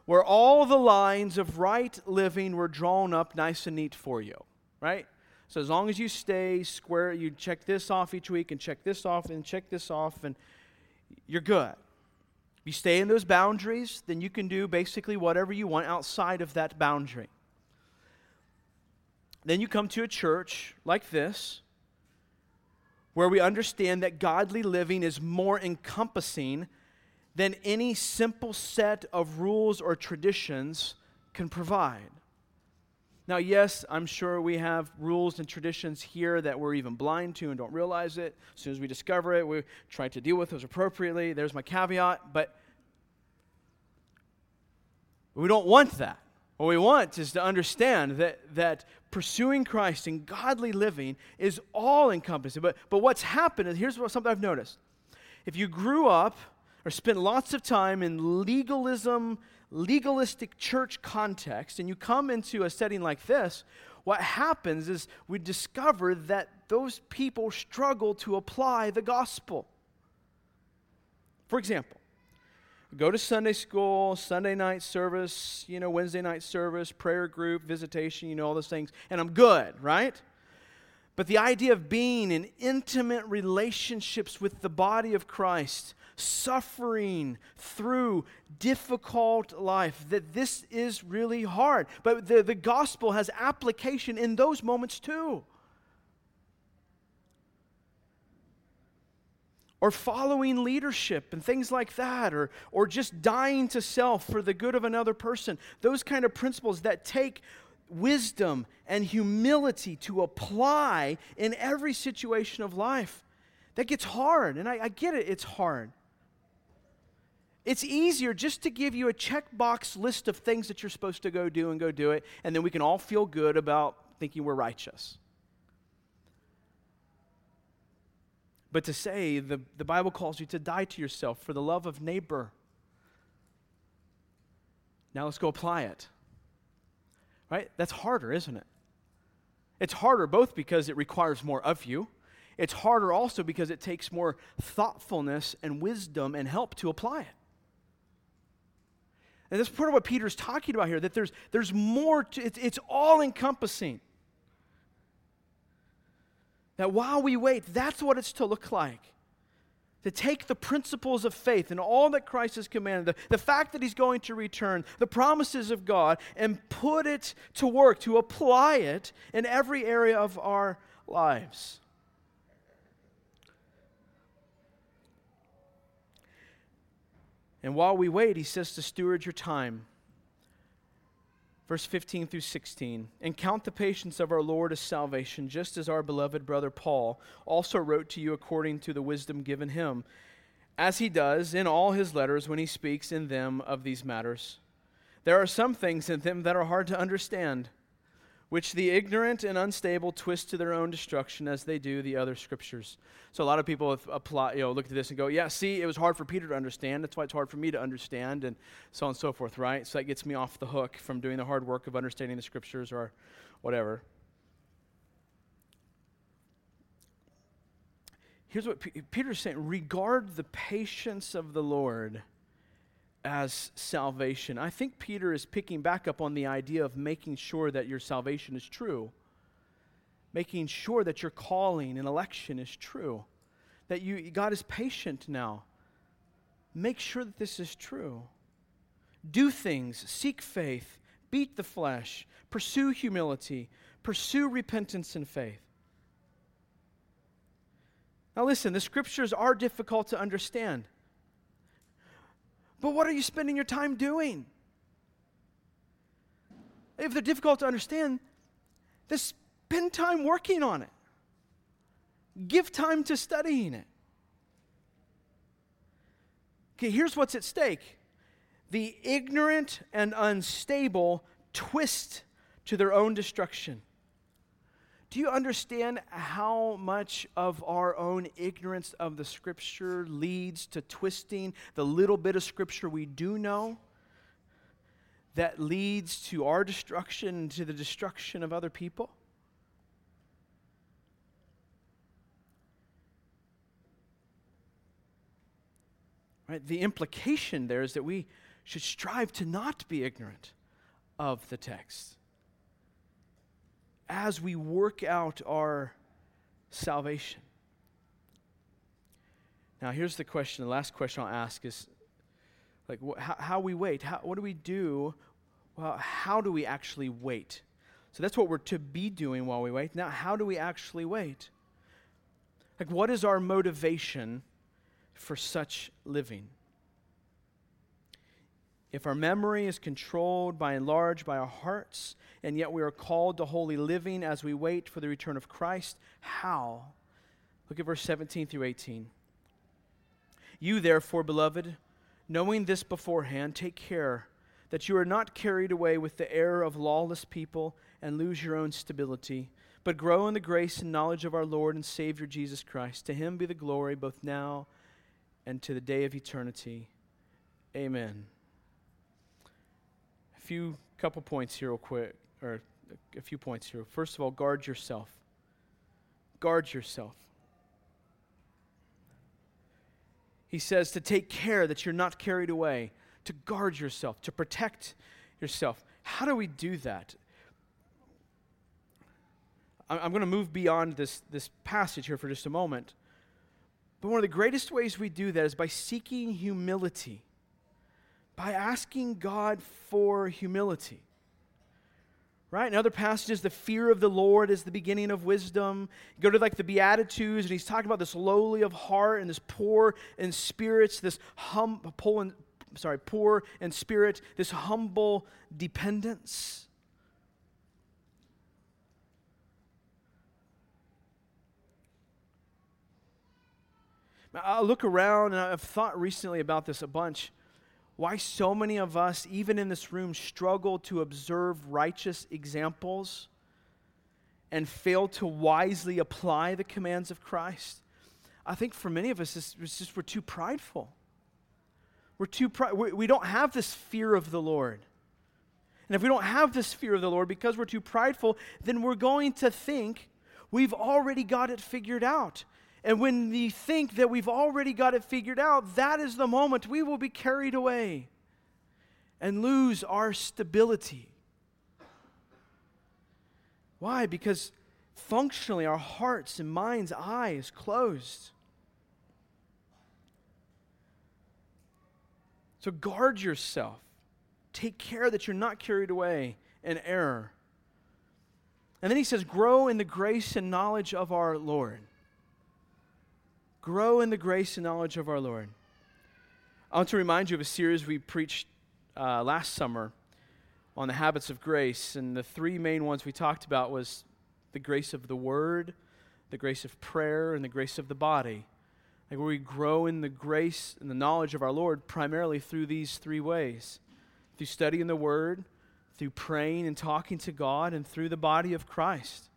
where all the lines of right living were drawn up nice and neat for you, right? So as long as you stay square, you check this off each week and check this off and check this off, and you're good. If you stay in those boundaries, then you can do basically whatever you want outside of that boundary. Then you come to a church like this, where we understand that godly living is more encompassing than any simple set of rules or traditions can provide. Now, yes, I'm sure we have rules and traditions here that we're even blind to and don't realize it. As soon as we discover it, we try to deal with those appropriately. There's my caveat. But we don't want that. What we want is to understand that, that pursuing Christ and godly living is all encompassing. But, but what's happened is here's what, something I've noticed. If you grew up or spent lots of time in legalism, legalistic church context and you come into a setting like this, what happens is we discover that those people struggle to apply the gospel. For example, go to Sunday school, Sunday night service, you know, Wednesday night service, prayer group, visitation, you know, all those things, and I'm good, right? But the idea of being in intimate relationships with the body of Christ, suffering through difficult life, that this is really hard. But the, the gospel has application in those moments too. Or following leadership and things like that, or, or just dying to self for the good of another person. Those kind of principles that take wisdom and humility to apply in every situation of life. That gets hard, and I, I get it, it's hard. It's easier just to give you a checkbox list of things that you're supposed to go do and go do it, and then we can all feel good about thinking we're righteous. But to say the, the Bible calls you to die to yourself for the love of neighbor. Now let's go apply it. Right? That's harder, isn't it? It's harder both because it requires more of you. It's harder also because it takes more thoughtfulness and wisdom and help to apply it. And that's part of what Peter's talking about here that there's, there's more, to, it's, it's all encompassing. That while we wait, that's what it's to look like. To take the principles of faith and all that Christ has commanded, the, the fact that He's going to return, the promises of God, and put it to work, to apply it in every area of our lives. And while we wait, he says to steward your time. Verse 15 through 16. And count the patience of our Lord as salvation, just as our beloved brother Paul also wrote to you according to the wisdom given him, as he does in all his letters when he speaks in them of these matters. There are some things in them that are hard to understand which the ignorant and unstable twist to their own destruction as they do the other scriptures. So a lot of people you know, looked at this and go, yeah, see, it was hard for Peter to understand. That's why it's hard for me to understand, and so on and so forth, right? So that gets me off the hook from doing the hard work of understanding the scriptures or whatever. Here's what P- Peter's saying regard the patience of the Lord as salvation. I think Peter is picking back up on the idea of making sure that your salvation is true, making sure that your calling and election is true, that you, God is patient now. Make sure that this is true. Do things, seek faith, beat the flesh, pursue humility, pursue repentance and faith. Now, listen, the scriptures are difficult to understand. But what are you spending your time doing? If they're difficult to understand, then spend time working on it. Give time to studying it. Okay, here's what's at stake the ignorant and unstable twist to their own destruction. Do you understand how much of our own ignorance of the Scripture leads to twisting the little bit of Scripture we do know? That leads to our destruction to the destruction of other people? Right? The implication there is that we should strive to not be ignorant of the text as we work out our salvation. Now, here's the question the last question I'll ask is like, wh- how, how, we wait. How, what do we do? Well, how do we actually wait? So that's what we're to be doing while we wait. Now, how do we actually wait? Like, what is our motivation for such living? If our memory is controlled by and large by our hearts, and yet we are called to holy living as we wait for the return of Christ, how? Look at verse 17 through 18. You, therefore, beloved, knowing this beforehand, take care that you are not carried away with the error of lawless people and lose your own stability, but grow in the grace and knowledge of our Lord and Savior Jesus Christ. To him be the glory both now and to the day of eternity. Amen. A few couple points here, real quick, or a few points here. First of all, guard yourself. Guard yourself. He says to take care that you're not carried away, to guard yourself, to protect yourself. How do we do that? I'm going to move beyond this, this passage here for just a moment. But one of the greatest ways we do that is by seeking humility, by asking God for humility. Right? In other passages, the fear of the Lord is the beginning of wisdom. You go to like the Beatitudes, and he's talking about this lowly of heart and this poor in spirits, this hum, poor, sorry, poor in spirit, this humble dependence. I look around, and I've thought recently about this a bunch why so many of us, even in this room, struggle to observe righteous examples and fail to wisely apply the commands of Christ. I think for many of us, it's, just we're too prideful. We're too pri- we don't have this fear of the Lord. And if we don't have this fear of the Lord because we're too prideful, then we're going to think we've already got it figured out. And when we think that we've already got it figured out, that is the moment we will be carried away and lose our stability. Why? Because functionally our hearts and minds' eye is closed. So guard yourself. Take care that you're not carried away in error. And then he says, grow in the grace and knowledge of our Lord. Grow in the grace and knowledge of our Lord. I want to remind you of a series we preached uh, last summer on the habits of grace, and the three main ones we talked about was the grace of the Word, the grace of prayer, and the grace of the body. Like where we grow in the grace and the knowledge of our Lord primarily through these three ways through studying the Word, through praying and talking to God, and through the body of Christ.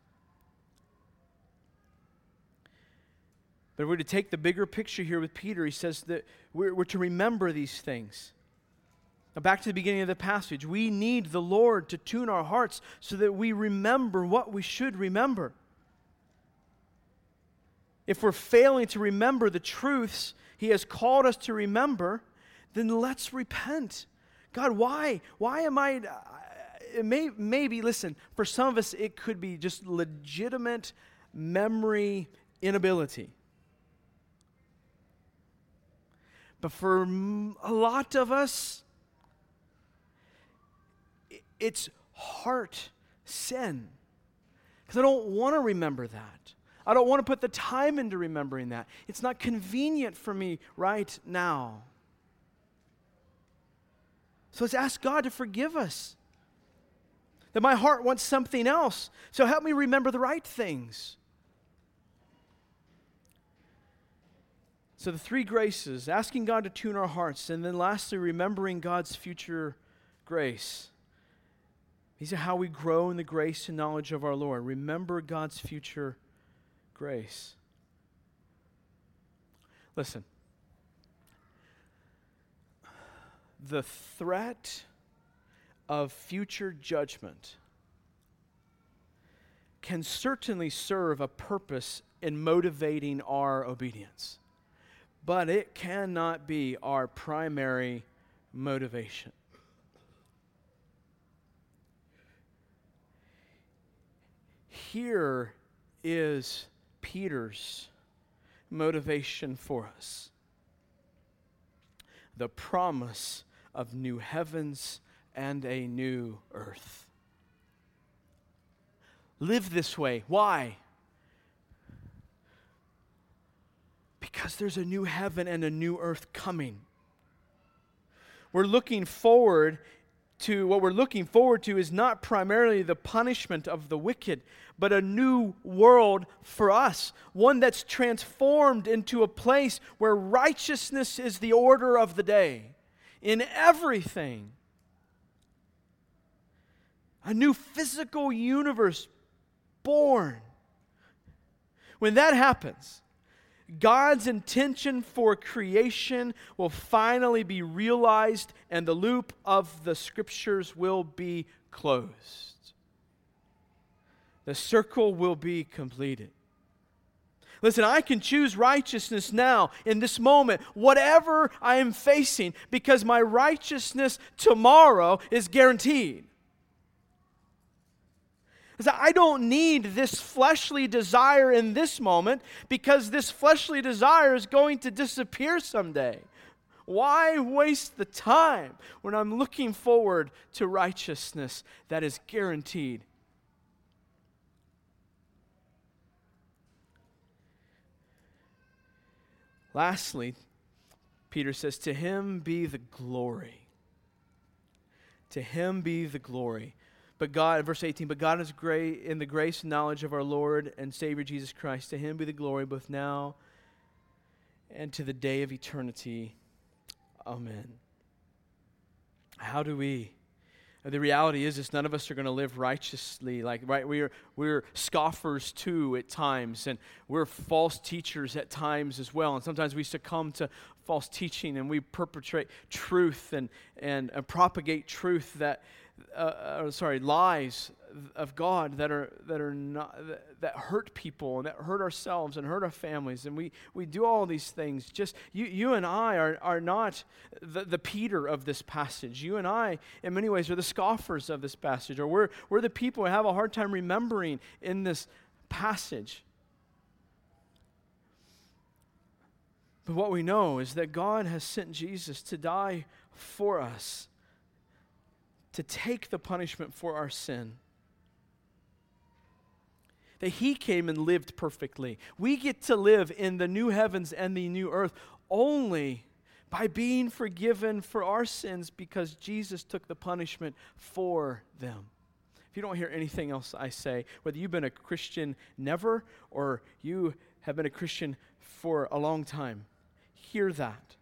But we're to take the bigger picture here with Peter. He says that we're, we're to remember these things. Now, back to the beginning of the passage, we need the Lord to tune our hearts so that we remember what we should remember. If we're failing to remember the truths He has called us to remember, then let's repent. God, why? Why am I? It may, maybe, listen, for some of us, it could be just legitimate memory inability. But for a lot of us, it's heart sin. Because I don't want to remember that. I don't want to put the time into remembering that. It's not convenient for me right now. So let's ask God to forgive us. That my heart wants something else. So help me remember the right things. So, the three graces asking God to tune our hearts, and then lastly, remembering God's future grace. These are how we grow in the grace and knowledge of our Lord. Remember God's future grace. Listen, the threat of future judgment can certainly serve a purpose in motivating our obedience but it cannot be our primary motivation. Here is Peter's motivation for us the promise of new heavens and a new earth. Live this way. Why? Because there's a new heaven and a new earth coming we're looking forward to what we're looking forward to is not primarily the punishment of the wicked, but a new world for us, one that's transformed into a place where righteousness is the order of the day in everything. A new physical universe born. When that happens, God's intention for creation will finally be realized and the loop of the scriptures will be closed. The circle will be completed. Listen, I can choose righteousness now in this moment, whatever I am facing, because my righteousness tomorrow is guaranteed. I don't need this fleshly desire in this moment because this fleshly desire is going to disappear someday. Why waste the time when I'm looking forward to righteousness that is guaranteed? Lastly, Peter says, To him be the glory. To him be the glory but God, verse 18, but God is great in the grace and knowledge of our Lord and Savior Jesus Christ. To him be the glory both now and to the day of eternity. Amen. How do we? The reality is, is none of us are going to live righteously. Like, right, we're, we're scoffers too at times, and we're false teachers at times as well. And sometimes we succumb to false teaching and we perpetrate truth and, and, and propagate truth that, uh, uh, sorry, lies of God that are that are not that hurt people and that hurt ourselves and hurt our families. And we we do all these things. Just you you and I are are not the, the Peter of this passage. You and I in many ways are the scoffers of this passage or we're we're the people who have a hard time remembering in this passage but what we know is that God has sent Jesus to die for us to take the punishment for our sin. That he came and lived perfectly. We get to live in the new heavens and the new earth only by being forgiven for our sins because Jesus took the punishment for them. If you don't hear anything else I say, whether you've been a Christian never or you have been a Christian for a long time, hear that.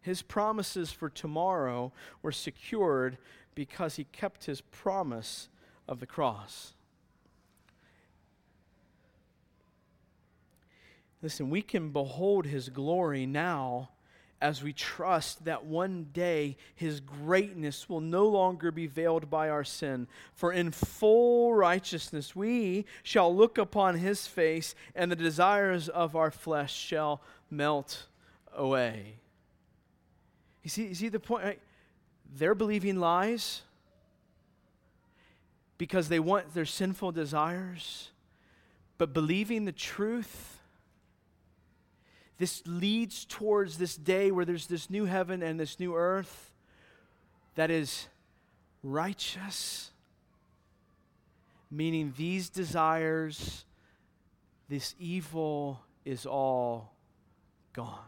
His promises for tomorrow were secured because he kept his promise of the cross. Listen, we can behold his glory now as we trust that one day his greatness will no longer be veiled by our sin. For in full righteousness we shall look upon his face, and the desires of our flesh shall melt away. You see, you see the point? Right? They're believing lies because they want their sinful desires, but believing the truth. This leads towards this day where there's this new heaven and this new earth that is righteous, meaning these desires, this evil is all gone.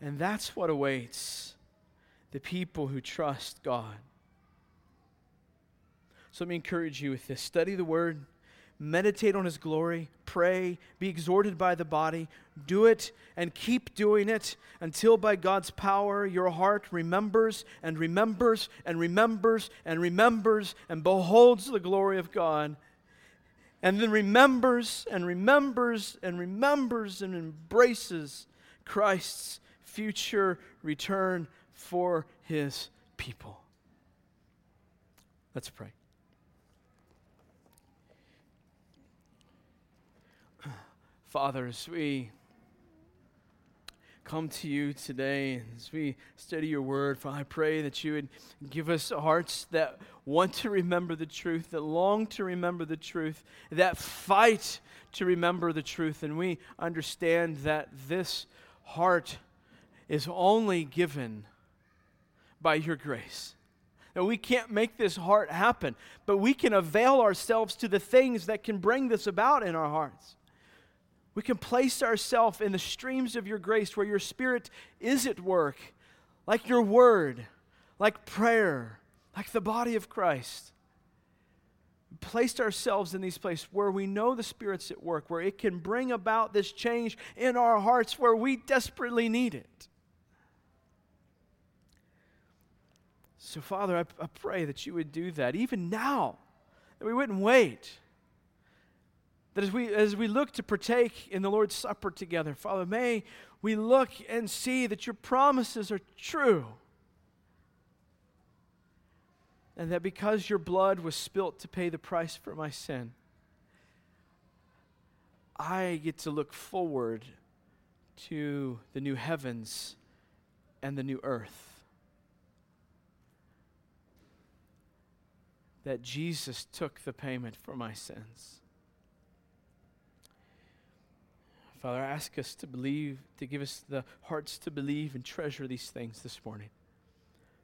And that's what awaits the people who trust God. So let me encourage you with this study the Word, meditate on His glory, pray, be exhorted by the body, do it and keep doing it until by God's power your heart remembers and remembers and remembers and remembers and beholds the glory of God. And then remembers and remembers and remembers and embraces Christ's future return for his people. Let's pray. Father, as we come to you today, and as we study your word, Father, I pray that you would give us hearts that want to remember the truth, that long to remember the truth, that fight to remember the truth. And we understand that this heart is only given by your grace. And we can't make this heart happen, but we can avail ourselves to the things that can bring this about in our hearts. We can place ourselves in the streams of your grace where your Spirit is at work, like your word, like prayer, like the body of Christ. Placed ourselves in these places where we know the Spirit's at work, where it can bring about this change in our hearts where we desperately need it. So, Father, I, I pray that you would do that even now, that we wouldn't wait. That as we, as we look to partake in the Lord's Supper together, Father, may we look and see that your promises are true. And that because your blood was spilt to pay the price for my sin, I get to look forward to the new heavens and the new earth. That Jesus took the payment for my sins. Father, I ask us to believe, to give us the hearts to believe and treasure these things this morning.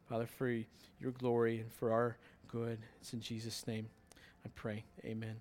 Father, for your glory and for our good. It's in Jesus' name I pray. Amen.